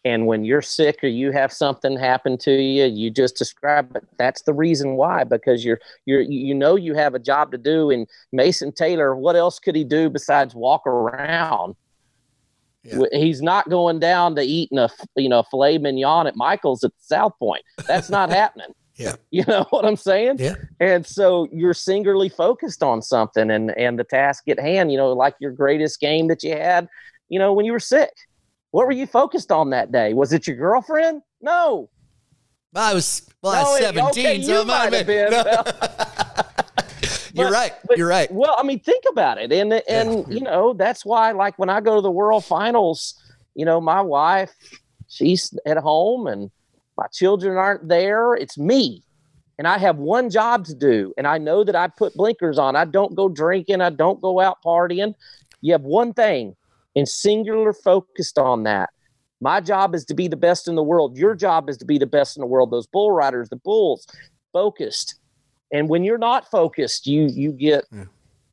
And when you're sick or you have something happen to you, you just describe it. That's the reason why, because you're you're you know you have a job to do. And Mason Taylor, what else could he do besides walk around? Yeah. He's not going down to eating a you know filet mignon at Michael's at South Point. That's not (laughs) happening. Yeah. You know what I'm saying? Yeah. And so you're singularly focused on something and and the task at hand, you know, like your greatest game that you had, you know, when you were sick. What were you focused on that day? Was it your girlfriend? No. I was well, no, I was 17, okay, so it might have been. No. (laughs) You're right. But, You're right. Well, I mean, think about it, and and yeah. you know that's why, like when I go to the World Finals, you know, my wife, she's at home, and my children aren't there. It's me, and I have one job to do, and I know that I put blinkers on. I don't go drinking. I don't go out partying. You have one thing, and singular focused on that. My job is to be the best in the world. Your job is to be the best in the world. Those bull riders, the bulls, focused and when you're not focused, you you get yeah.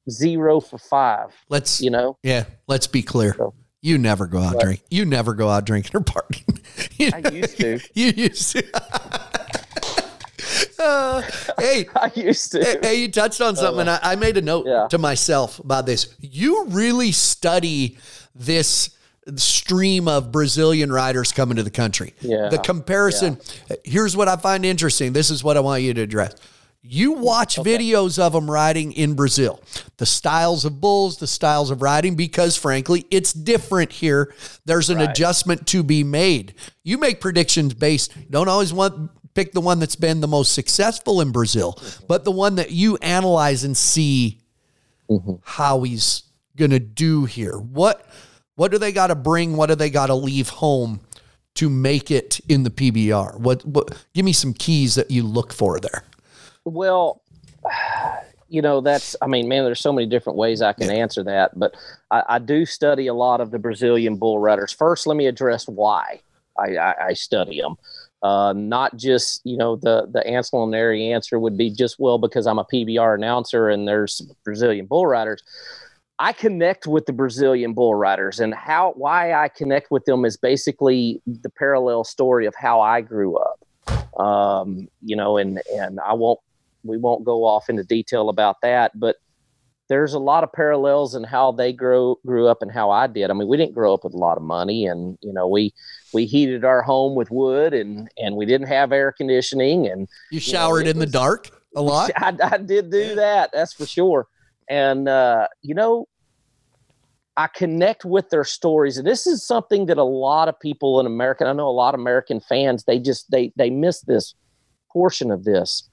zero for five. Let's you know. Yeah, let's be clear. So, you never go out but, drink. You never go out drinking or partying. (laughs) you I used to. (laughs) You used to. (laughs) uh, hey, I used to. Hey, you touched on something. Uh, I, I, made a note yeah. to myself about this. You really study this stream of Brazilian riders coming to the country. Yeah. The comparison. Yeah. Here's what I find interesting. This is what I want you to address. You watch okay. videos of them riding in Brazil, the styles of bulls, the styles of riding, because frankly, it's different here. There's an right. adjustment to be made. You make predictions based, don't always want pick the one that's been the most successful in Brazil, mm-hmm. but the one that you analyze and see mm-hmm. how he's gonna do here. What what do they got to bring? What do they got to leave home to make it in the PBR? What what give me some keys that you look for there. Well, you know, that's, I mean, man, there's so many different ways I can answer that, but I, I do study a lot of the Brazilian bull riders. First, let me address why I, I, I study them. Uh, not just, you know, the, the ancillary answer would be just, well, because I'm a PBR announcer and there's Brazilian bull riders. I connect with the Brazilian bull riders and how, why I connect with them is basically the parallel story of how I grew up. Um, you know, and, and I won't we won't go off into detail about that, but there's a lot of parallels in how they grew grew up and how I did. I mean, we didn't grow up with a lot of money, and you know, we we heated our home with wood, and and we didn't have air conditioning, and you showered you know, in was, the dark a lot. (laughs) I, I did do that, that's for sure. And uh, you know, I connect with their stories, and this is something that a lot of people in America, I know a lot of American fans, they just they they miss this portion of this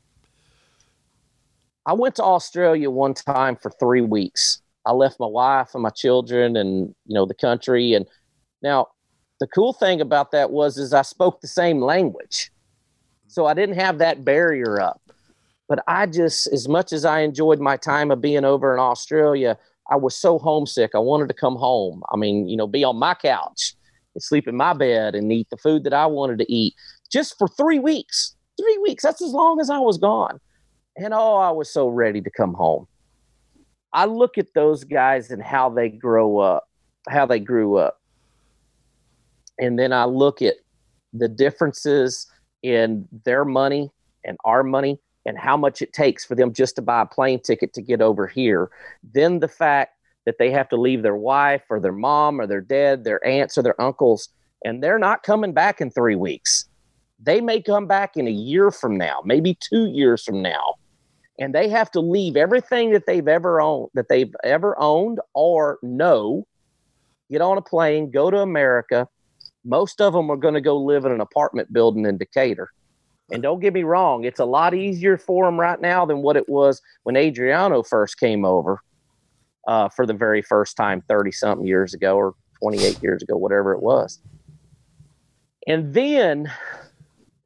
I went to Australia one time for three weeks. I left my wife and my children and you know the country. And now the cool thing about that was is I spoke the same language, so I didn't have that barrier up. But I just, as much as I enjoyed my time of being over in Australia, I was so homesick. I wanted to come home. I mean, you know, be on my couch and sleep in my bed and eat the food that I wanted to eat just for three weeks. Three weeks. That's as long as I was gone. And oh, I was so ready to come home. I look at those guys and how they grow up, how they grew up. And then I look at the differences in their money and our money and how much it takes for them just to buy a plane ticket to get over here. Then the fact that they have to leave their wife or their mom or their dad, their aunts or their uncles, and they're not coming back in three weeks. They may come back in a year from now, maybe two years from now and they have to leave everything that they've ever owned that they've ever owned or know get on a plane go to america. Most of them are going to go live in an apartment building in decatur. And don't get me wrong it's a lot easier for them right now than what it was when adriano first came over uh, for the very first time 30 something years ago or 28 years ago whatever it was. And then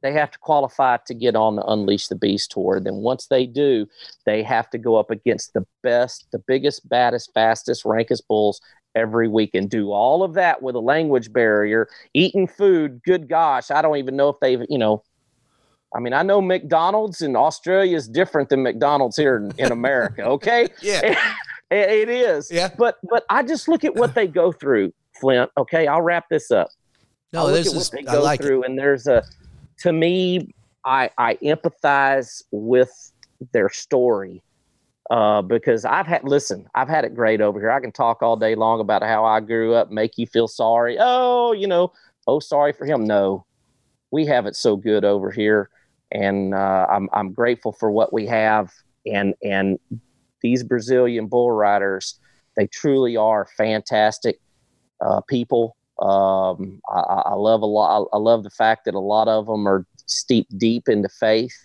they have to qualify to get on the Unleash the Beast tour. Then once they do, they have to go up against the best, the biggest, baddest, fastest, rankest bulls every week and do all of that with a language barrier, eating food. Good gosh, I don't even know if they've, you know, I mean, I know McDonald's in Australia is different than McDonald's here in, in America. (laughs) Okay. Yeah. It, it is. Yeah. But, but I just look at what they go through, Flint. Okay. I'll wrap this up. I No, look this at what they I go like it. through, and there's a to me, I I empathize with their story uh, because I've had listen, I've had it great over here. I can talk all day long about how I grew up, make you feel sorry. Oh, you know, oh sorry for him. No, we have it so good over here, and uh, I'm I'm grateful for what we have, and and these Brazilian bull riders, they truly are fantastic uh, people. Um, I, I love a lot. I love the fact that a lot of them are steeped deep into faith,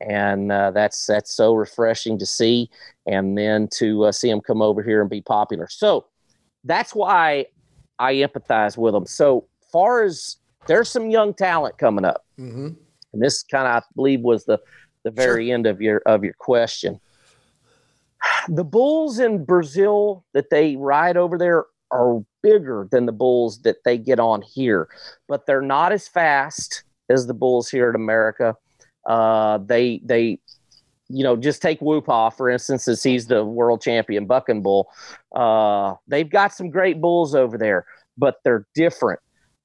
and uh, that's that's so refreshing to see. And then to uh, see them come over here and be popular. So that's why I empathize with them. So far as there's some young talent coming up, hmm and this kind of I believe was the the very end of your of your question. The bulls in Brazil that they ride over there are bigger than the bulls that they get on here, but they're not as fast as the bulls here in America. Uh, they they you know just take Woopaw for instance, as he's the world champion bucking bull. Uh, they've got some great bulls over there, but they're different.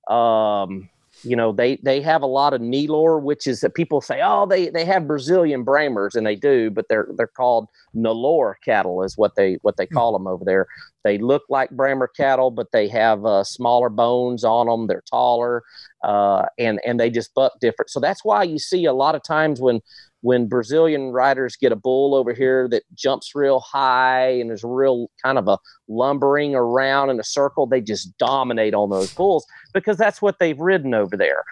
Um, you know they they have a lot of Nelore, which is that people say, oh, they they have Brazilian Bramers, and they do, but they're they're called Nelore cattle, is what they what they call them over there. They look like Bramer cattle, but they have uh, smaller bones on them. They're taller, uh, and and they just buck different. So that's why you see a lot of times when when Brazilian riders get a bull over here that jumps real high and is real kind of a lumbering around in a circle, they just dominate on those bulls because that's what they've ridden over there.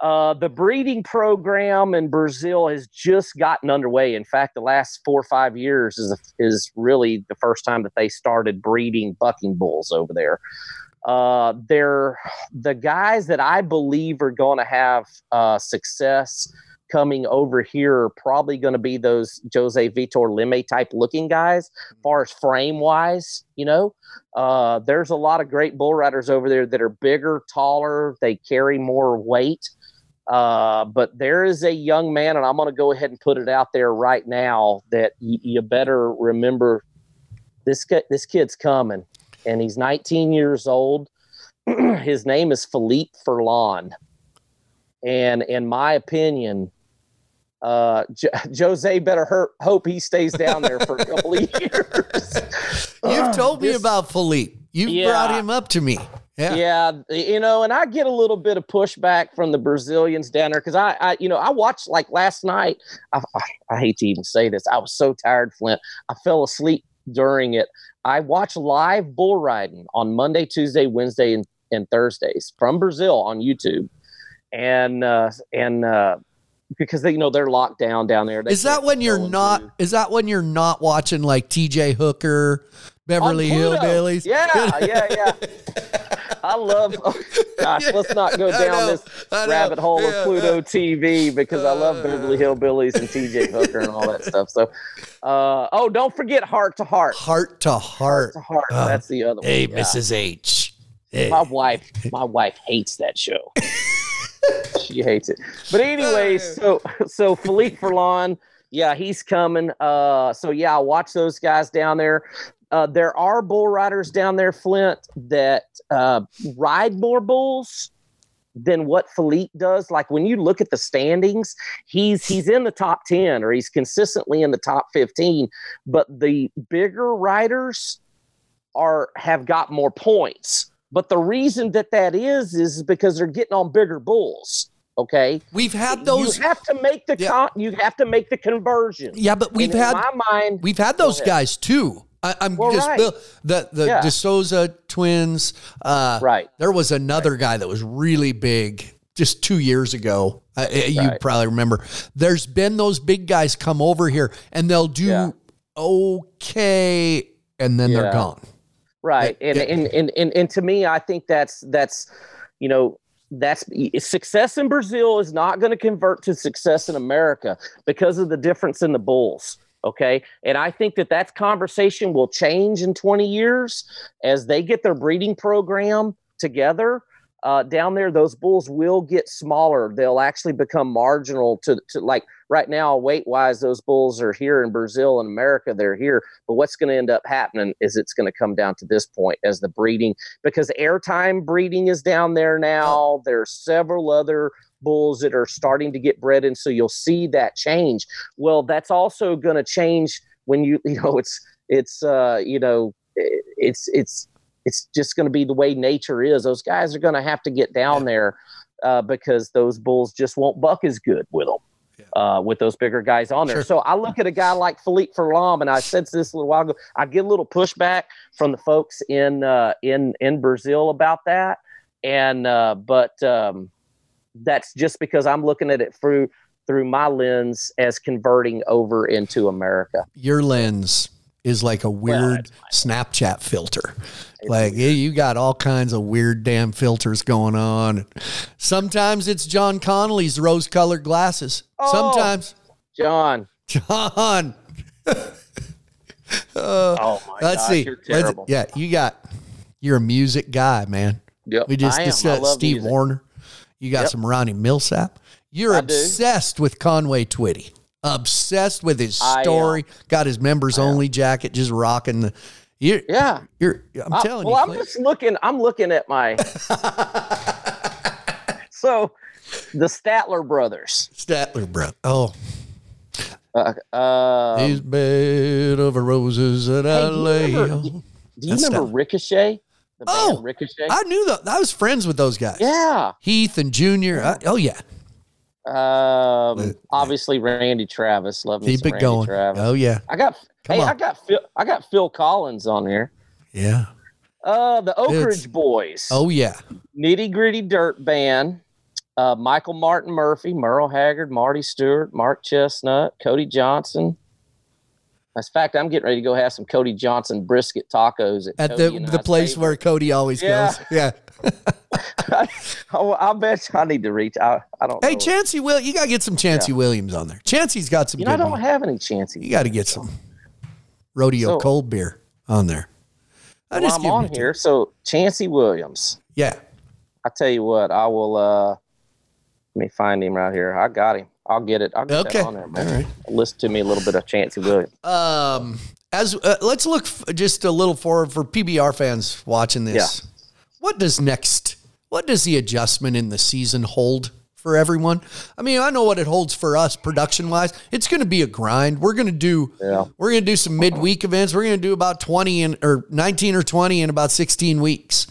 Uh, the breeding program in Brazil has just gotten underway. In fact, the last four or five years is is really the first time that they started breeding bucking bulls over there. Uh, they're the guys that I believe are going to have uh, success coming over here are probably going to be those Jose Vitor Leme type looking guys, as far as frame wise. You know, uh, there's a lot of great bull riders over there that are bigger, taller, they carry more weight. Uh, but there is a young man, and I'm going to go ahead and put it out there right now that y- you better remember this. Ki- this kid's coming, and he's 19 years old. (clears throat) His name is Felipe Furlan, and in my opinion, uh, J- Jose better hurt, hope he stays down there for a couple of years. (laughs) You've told me This- about Felipe. You've Yeah. brought him up to me. Yeah. yeah. you know, and I get a little bit of pushback from the Brazilians down there because I, I, you know, I watched like last night. I, I, I hate to even say this. I was so tired, Flint. I fell asleep during it. I watched live bull riding on Monday, Tuesday, Wednesday, and, and Thursdays from Brazil on YouTube, and uh, and uh, because they, you know they're locked down down there. They Is that when you're not? do- Is that when you're not watching like T.J. Hooker, Beverly Hillbillies? Yeah, (laughs) yeah, yeah. I love. Oh, gosh, (laughs) let's not go down know, this rabbit hole Yeah, of Pluto TV because I love Beverly Hillbillies and T.J. (laughs) Hooker and all that stuff. So, uh, oh, don't forget Heart to Heart. Heart to heart. to Heart. Uh, That's the other Hey, one. yeah. Mrs. H. Hey. My wife, my wife hates that show. She hates it. But anyway, so so Felipe Furlan, yeah, he's coming. Uh, so yeah, I'll watch those guys down there. Uh, there are bull riders down there, Flint, that uh, ride more bulls than what Felipe does. Like when you look at the standings, he's he's in the top ten or he's consistently in the top fifteen. But the bigger riders are have got more points. But the reason that that is is because they're getting on bigger bulls. Okay, We've had those. you have to make the Yeah. con- you have to make the conversion. Yeah, but we've And had my mind. we've had those guys too. I, I'm Well, just right. Bill- the the Yeah. DeSouza twins. Uh, Right. There was another guy that was really big just two years ago. Uh, you probably remember. There's been those big guys come over here and they'll do Yeah. okay, and then they're gone. Right Yeah, and, yeah. and and and and to me i think that's that's you know that's success in Brazil is not going to convert to success in America because of the difference in the bulls. Okay. And I think that that conversation will change in 20 years as they get their breeding program together. Uh, down there, those bulls will get smaller. They'll actually become marginal to, to like right now, weight wise, those bulls are here in Brazil and America, they're here. But what's going to end up happening is it's going to come down to this point as the breeding, because airtime breeding is down there now. There's several other bulls that are starting to get bred and so you'll see that change well that's also going to change when you (laughs) you know it's it's uh you know it's it's it's just going to be the way nature is those guys are going to have to get down there uh, because those bulls just won't buck as good with them uh, with those bigger guys on there. Sure. So I look at a guy like Felipe Furlan, and I said this a little while ago. I get a little pushback from the folks in uh, in in Brazil about that, and uh, but um, that's just because I'm looking at it through through my lens as converting over into America. Your lens is like a weird well, Snapchat filter. It's like weird. you got all kinds of weird damn filters going on. Sometimes it's John Connolly's rose-colored glasses. Oh, Sometimes John. John. (laughs) uh, oh my God. let's gosh, see. Let's, yeah, you got. You're a music guy, man. Yep, we just discussed Steve music. Wariner. You got yep. some Ronnie Milsap. You're I obsessed do. with Conway Twitty. Obsessed with his story. I, uh, got his members only jacket, just rocking the. You're, yeah, you're. I'm I, telling well, you. Well, I'm just looking. I'm looking at my. (laughs) so, the Statler brothers. Statler brother. Oh. Uh, uh, These bed of roses that hey, I lay. Do you remember Ricochet? oh, Ricochet. I knew that. I was friends with those guys. Yeah, Heath and Junior. I, oh yeah. Um, obviously Randy Travis. Love me Keep it Randy going. Travis. Oh yeah. I got. Come hey, on. I got Phil. I got Phil Collins on here. Yeah. Uh, the Oak Ridge it's, Boys. Oh yeah. Nitty Gritty Dirt Band. Uh, Michael Martin Murphey, Merle Haggard, Marty Stuart, Mark Chesnutt, Cody Johnson, in fact, I'm getting ready to go have some Cody Johnson brisket tacos at, at the the place where Cody always yeah. goes. Yeah. I, (laughs) (laughs) I, bet you I need to reach. I, I don't. Hey, know. Chancey Will, you gotta get some Chancey yeah. Williams on there. Chancey's got some. You know, I don't one. have any Chancey. You got to get some rodeo so, cold beer on there. I well, I'm on here. So Chancey Williams. Yeah. I tell you what, I will. uh Let me find him right here. I got him. I'll get it. I'll get okay. on there, man. All right. Listen to me a little bit of Chancey Williams. Um, as uh, let's look f- just a little forward for PBR fans watching this. Yeah. What does next? What does the adjustment in the season hold for everyone? I mean, I know what it holds for us production wise. It's going to be a grind. We're going to do. Yeah. We're going to do some midweek events. We're going to do about twenty and or nineteen or twenty in about sixteen weeks.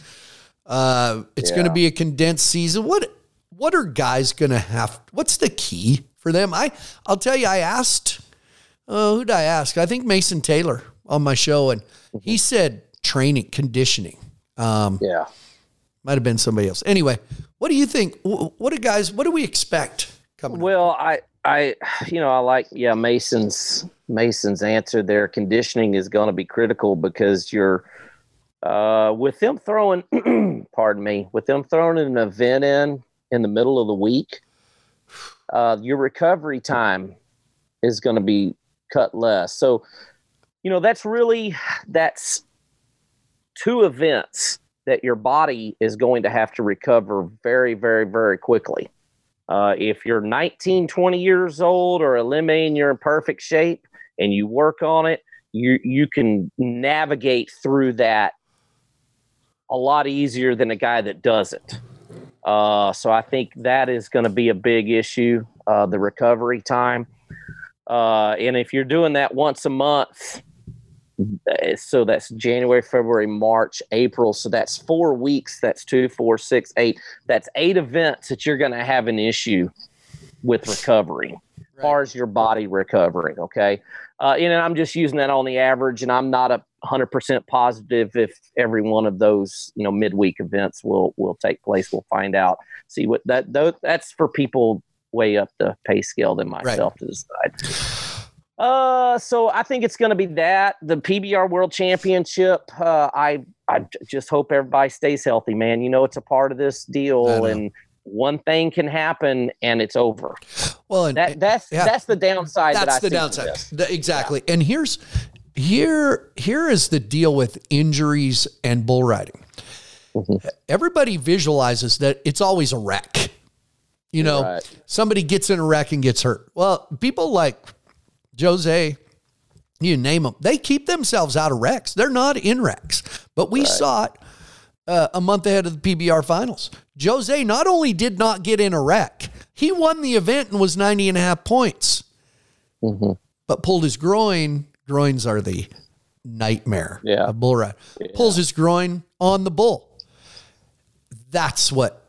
Uh, it's yeah. going to be a condensed season. What what are guys going to have? What's the key for them? I I'll tell you. I asked. Uh, who'd I ask? I think Mason Taylor on my show, and he said training, conditioning. Um, yeah, might have been somebody else. Anyway, what do you think? What do guys? What do we expect coming? Well, up? I I you know I like yeah Mason's Mason's answer there. Conditioning is going to be critical because you're uh, with them throwing, (clears throat) pardon me, with them throwing an event in in the middle of the week, uh, your recovery time is going to be cut less. So, you know, that's really that's two events that your body is going to have to recover very, very, very quickly. Uh, if you're 19, 20 years old or a limb and you're in perfect shape and you work on it, you you can navigate through that a lot easier than a guy that doesn't. Uh, so I think that is going to be a big issue, uh, the recovery time. Uh, and if you're doing that once a month, eh, so that's January, February, March, April. So that's four weeks. That's two, four, six, eight. That's eight events that you're going to have an issue with recovery, as far as your body recovering. Okay. Uh, and I'm just using that on the average, and I'm not a 100% positive if every one of those you know midweek events will will take place. We'll find out. See what that that's for people way up the pay scale than myself right. to decide. Uh, so I think it's going to be that the PBR World Championship. Uh, I I just hope everybody stays healthy, man. You know, it's a part of this deal, and one thing can happen and it's over. Well, and That that's yeah. that's the downside. that that's I the see downside. exactly. And here's here here is the deal with injuries and bull riding. Mm-hmm. Everybody visualizes that it's always a wreck. You know, Right. somebody gets in a wreck and gets hurt. Well, people like Jose, you name them, they keep themselves out of wrecks. They're not in wrecks. But we saw it uh, a month ahead of the PBR finals. Jose not only did not get in a wreck, he won the event and was 90 and a half points, Mm-hmm. but pulled his groin. Groins are the nightmare Yeah. of bull ride. Pulls his groin on the bull. That's what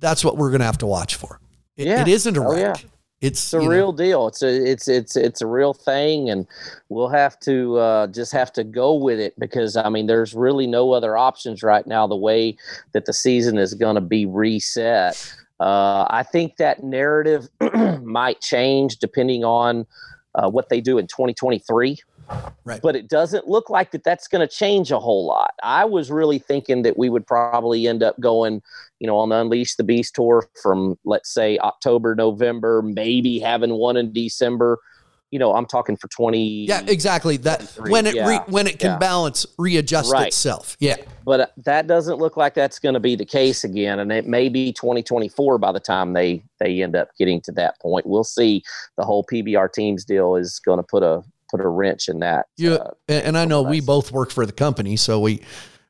that's what we're going to have to watch for. It, Yeah. it isn't a Oh, yeah. It's, It's a you know, real deal. It's a it's it's it's a real thing, and we'll have to uh, just have to go with it because I mean, there's really no other options right now. The way that the season is going to be reset, uh, I think that narrative (clears throat) might change depending on uh, what they do in 2023 right. but it doesn't look like that that's going to change a whole lot. I was really thinking that we would probably end up going, you know, on the Unleash the Beast tour from let's say October, November, maybe having one in December. You know, I'm talking for 20 yeah, exactly. That when it re, when it can Yeah. balance, readjust Right. itself. Yeah. but uh, that doesn't look like that's going to be the case again and it may be 2024 by the time they they end up getting to that point we'll see the whole pbr teams deal is going to put a put a wrench in that Yeah, uh, and and I know we both work for the company, so we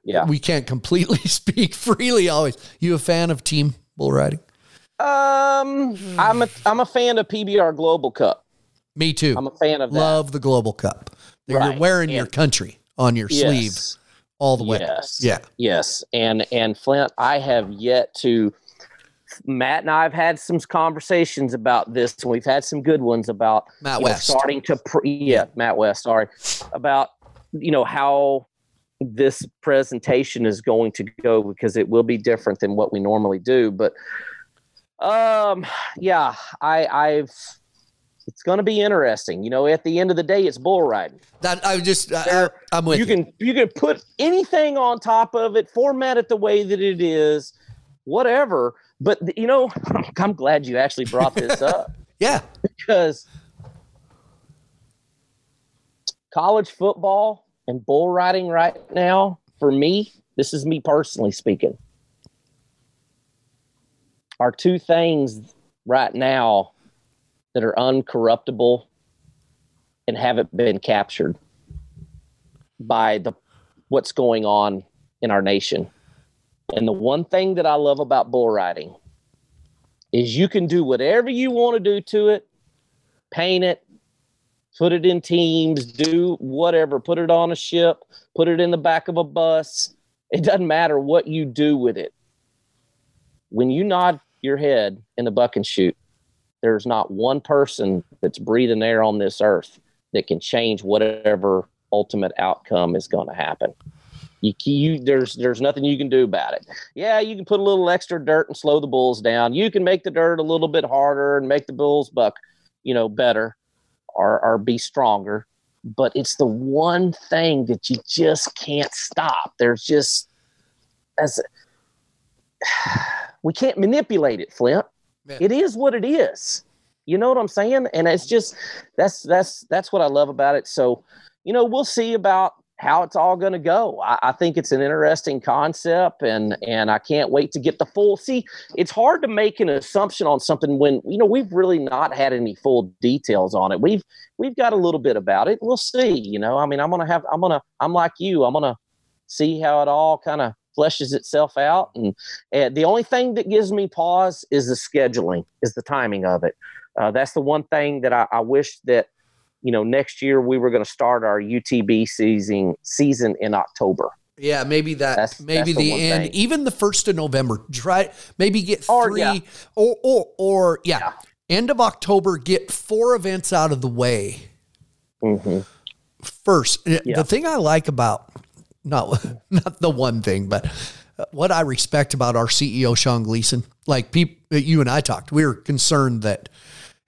yeah we can't completely (laughs) speak freely always. You a fan of team bull riding? Um, I'm a I'm a fan of PBR Global Cup. Me too. I'm a fan of that. Love the Global Cup. You're Right. wearing your country on your sleeve all the way. Yes. Yeah. Yes. And and Flint, I have yet to. Matt and I have had some conversations about this, and we've had some good ones about Matt you know, West. starting to pre- yeah, Matt West. Sorry about you know how this presentation is going to go because it will be different than what we normally do. But um, yeah, I I've. It's going to be interesting. You know, at the end of the day, it's bull riding. That I just I, I'm with you. you can you can put anything on top of it, format it the way that it is, whatever. But you know, (laughs) I'm glad you actually brought this (laughs) up yeah. because college football and bull riding right now, for me, this is me personally speaking, are two things right now that are uncorruptible and haven't been captured by the what's going on in our nation. And the one thing that I love about bull riding is you can do whatever you want to do to it, paint it, put it in teams, do whatever, put it on a ship, put it in the back of a bus. It doesn't matter what you do with it. When you nod your head in the buck and shoot, there's not one person that's breathing air on this earth that can change whatever ultimate outcome is going to happen. You, you there's there's nothing you can do about it. Yeah, you can put a little extra dirt and slow the bulls down. You can make the dirt a little bit harder and make the bulls buck, you know, better or or be stronger. But it's the one thing that you just can't stop. There's just as (sighs) we can't manipulate it, Flint. Yeah. It is what it is. You know what I'm saying? And it's just that's that's that's what I love about it. So, you know, we'll see about how it's all going to go. I, I think it's an interesting concept, and and I can't wait to get the full. See, it's hard to make an assumption on something when you know we've really not had any full details on it. We've we've got a little bit about it. We'll see. You know, I mean, I'm gonna have I'm gonna I'm like you. I'm gonna see how it all kind of fleshes itself out. And, and the only thing that gives me pause is the scheduling, is the timing of it. Uh, that's the one thing that I, I wish that you know next year we were going to start our UTB season season in October. Yeah, maybe that. That's- maybe that's the the, end, thing. even the first of November. Try maybe get three Or, yeah. or or or yeah, Yeah. end of October. Get four events out of the way Mm-hmm. first. Uh, Yeah. The thing I like about not (laughs) not the one thing, but uh, what I respect about our CEO Sean Gleason, like people, you and I talked, we were concerned that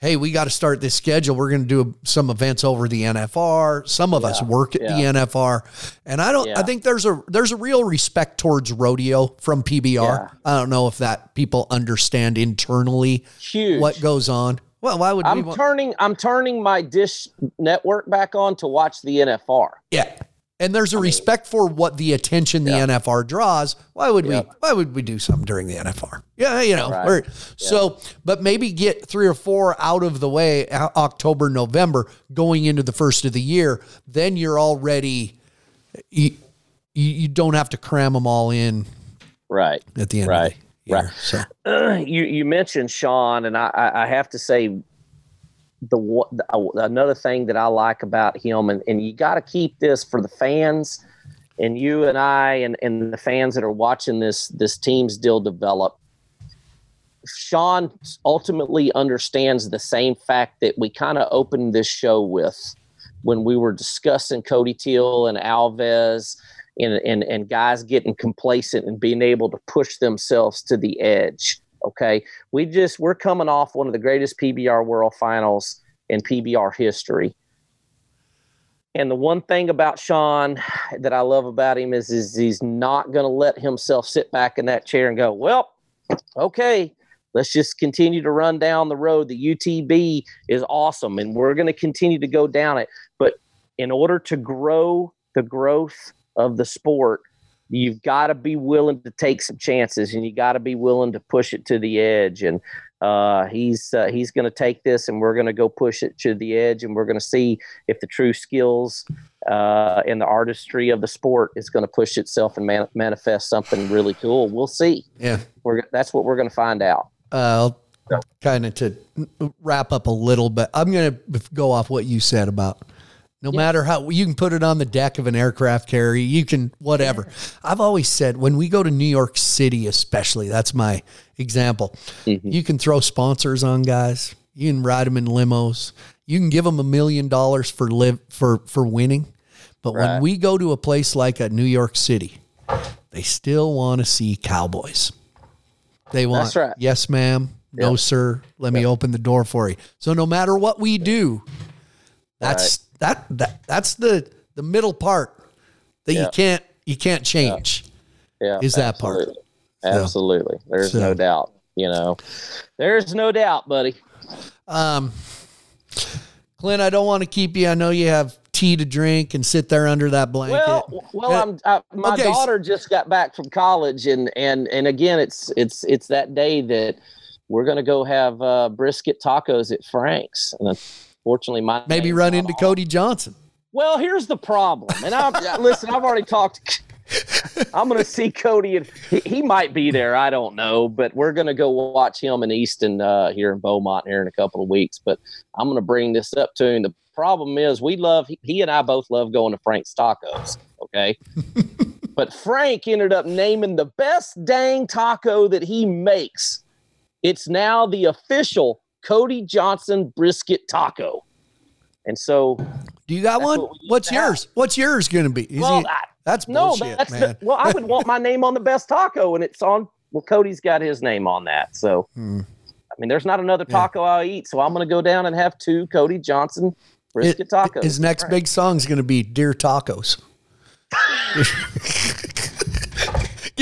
hey, we got to start this schedule. We're going to do some events over the NFR. Some of us work at yeah. the NFR, and I don't. I think there's a there's a real respect towards rodeo from PBR. Yeah. I don't know if that people understand internally Huge. what goes on. Well, why would? I'm Want, turning I'm turning my dish network back on to watch the NFR. yeah, and there's a respect for what the attention the Yeah. NFR draws. Why would we? Why would we do something during the NFR? Yeah, you know. Right. we're- So, but maybe get three or four out of the way uh, October, November, going into the first of the year. Then you're already. You, you, don't have to cram them all in Right. at the end Right. of the year. Right. So (clears throat) you you mentioned Sean, and I I, I have to say the, the uh, another thing that I like about him, and, and you got to keep this for the fans, and you and I and, and the fans that are watching this this team's deal develop. Sean ultimately understands the same fact that we kind of opened this show with when we were discussing Cody Teel and Alves and, and, and guys getting complacent and being able to push themselves to the edge. Okay. We just, we're coming off one of the greatest PBR World Finals in PBR history. And the one thing about Sean that I love about him is, is he's not going to let himself sit back in that chair and go, well, okay, let's just continue to run down the road. The UTB is awesome and we're going to continue to go down it. But in order to grow the growth of the sport, you've got to be willing to take some chances and you got to be willing to push it to the edge. And uh, he's uh, he's going to take this and we're going to go push it to the edge and we're going to see if the true skills uh, and the artistry of the sport is going to push itself and man- manifest something really cool. We'll see. yeah. We're that's what we're going to find out. uh, kind of to wrap up a little bit, I'm going to go off what you said about no matter how you can put it on the deck of an aircraft carrier, you can whatever. I've always said when we go to New York City, especially, that's my example. Mm-hmm. You can throw sponsors on guys. You can ride them in limos. You can give them a million dollars for live for for winning. But when we go to a place like a New York City, they still want to see cowboys. They want, That's right. yes, ma'am. No, sir. Let me open the door for you. So no matter what we do, that's that that that's the the middle part that you can't you can't change. Yeah, Is that part. absolutely. Absolutely. There's So- no doubt. You know, there's no doubt, buddy. Um, Clint, I don't want to keep you. I know you have tea to drink and sit there under that blanket. Well, well, I'm I, my okay, daughter just got back from college, and and and again, it's it's it's that day that we're gonna go have uh, brisket tacos at Frank's, and unfortunately, my Maybe run into on. Cody Johnson. Well, here's the problem, and I (laughs) listen. I've already talked. I'm going to see Cody, and he, he might be there. I don't know, but we're going to go watch him in Easton uh, here in Beaumont here in a couple of weeks. But I'm going to bring this up to him. The problem is, we love he, he and I both love going to Frank's Tacos. Okay, (laughs) but Frank ended up naming the best dang taco that he makes. It's now the official Cody Johnson brisket taco. And so Do you got one? what What's to have. yours? What's yours going to be? Is Well, he- I- that's no, bullshit, that's man. the, well. I would want my (laughs) name on the best taco, and it's on. Well, Cody's got his name on that, so Hmm. I mean, there's not another Yeah. taco I'll eat, so I'm going to go down and have two Cody Johnson brisket It- tacos. His next Right. big song is going to be "Dear Tacos." (laughs) (laughs)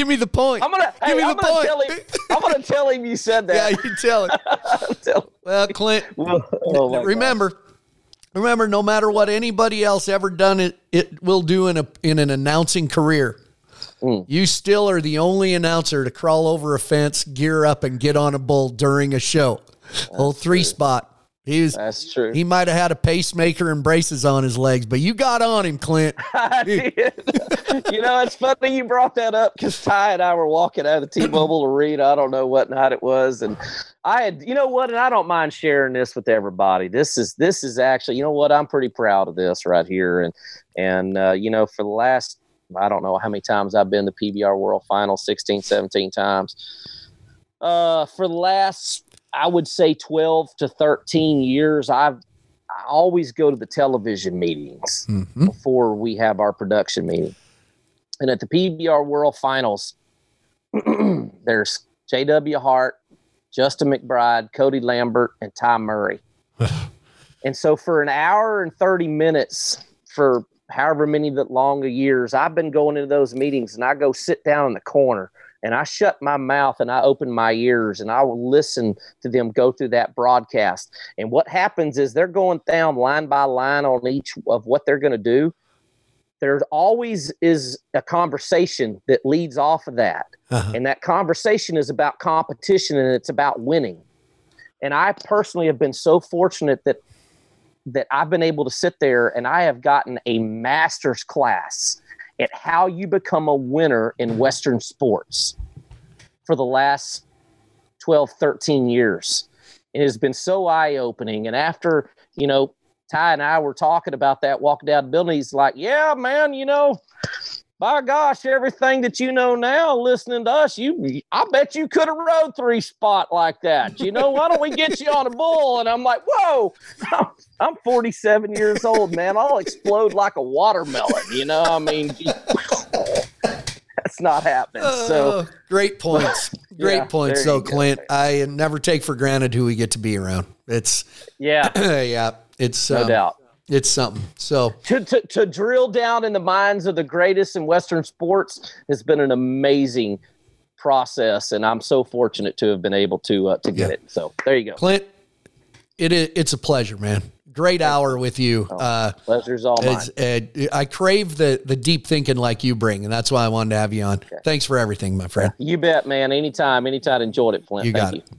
Give me the point. I'm gonna. Give Hey, me I'm the gonna point. tell him. I'm gonna tell him you said that. yeah, you tell him. (laughs) Tell- (laughs) Well, Clint, (laughs) oh remember, remember, no matter what anybody else ever done it, it will do in a in an announcing career. Mm. You still are the only announcer to crawl over a fence, gear up, and get on a bull during a show. Whole three spot. He was. That's true. He might have had a pacemaker and braces on his legs, but you got on him, Clint. (laughs) I did. you know, it's funny you brought that up because Ty and I were walking out of the T-Mobile (clears throat) Arena. I don't know what night it was, and I had, you know what, and I don't mind sharing this with everybody. This is this is actually, you know what, I'm pretty proud of this right here, and and uh, you know, for the last, I don't know how many times I've been to PBR World Final, 16, 17 times. Uh, for the last, I would say 12 to 13 years, I've I always go to the television meetings Mhm. before we have our production meeting. And at the PBR World Finals, (clears throat) there's J.W. Hart, Justin McBride, Cody Lambert, and Ty Murray. (laughs) and so for an hour and 30 minutes for however many that long years, I've been going into those meetings and I go sit down in the corner and I shut my mouth and I open my ears and I will listen to them go through that broadcast. And what happens is they're going down line by line on each of what they're going to do. There always is a conversation that leads off of that. Uh-huh. And that conversation is about competition and it's about winning. And I personally have been so fortunate that that I've been able to sit there and I have gotten a master's class at how you become a winner in Western sports for the last 12, 13 years. It has been so eye opening. And after, you know, Ty and I were talking about that walking down the building, he's like, Yeah, man, you know, by gosh, everything that you know now, listening to us, you, I bet you could have rode three spot like that. You know, why don't we get you on a bull? And I'm like, whoa, I'm 47 years old, man. I'll explode like a watermelon. You know, I mean, (laughs) that's not happening. So uh, great points, (laughs) great yeah, points. though, Clint, go. I never take for granted who we get to be around. It's yeah, (clears throat) yeah, it's no um, doubt. It's something. So to, to, to drill down in the minds of the greatest in Western sports has been an amazing process, and I'm so fortunate to have been able to uh, to get yeah. it. So there you go, Clint. It is, it's a pleasure, man. Great hour with you. Oh, uh, pleasure's all mine. Uh, I crave the the deep thinking like you bring, and that's why I wanted to have you on. Okay. Thanks for everything, my friend. You bet, man. Anytime, anytime. Enjoyed it, Flint. You Thank got you. it.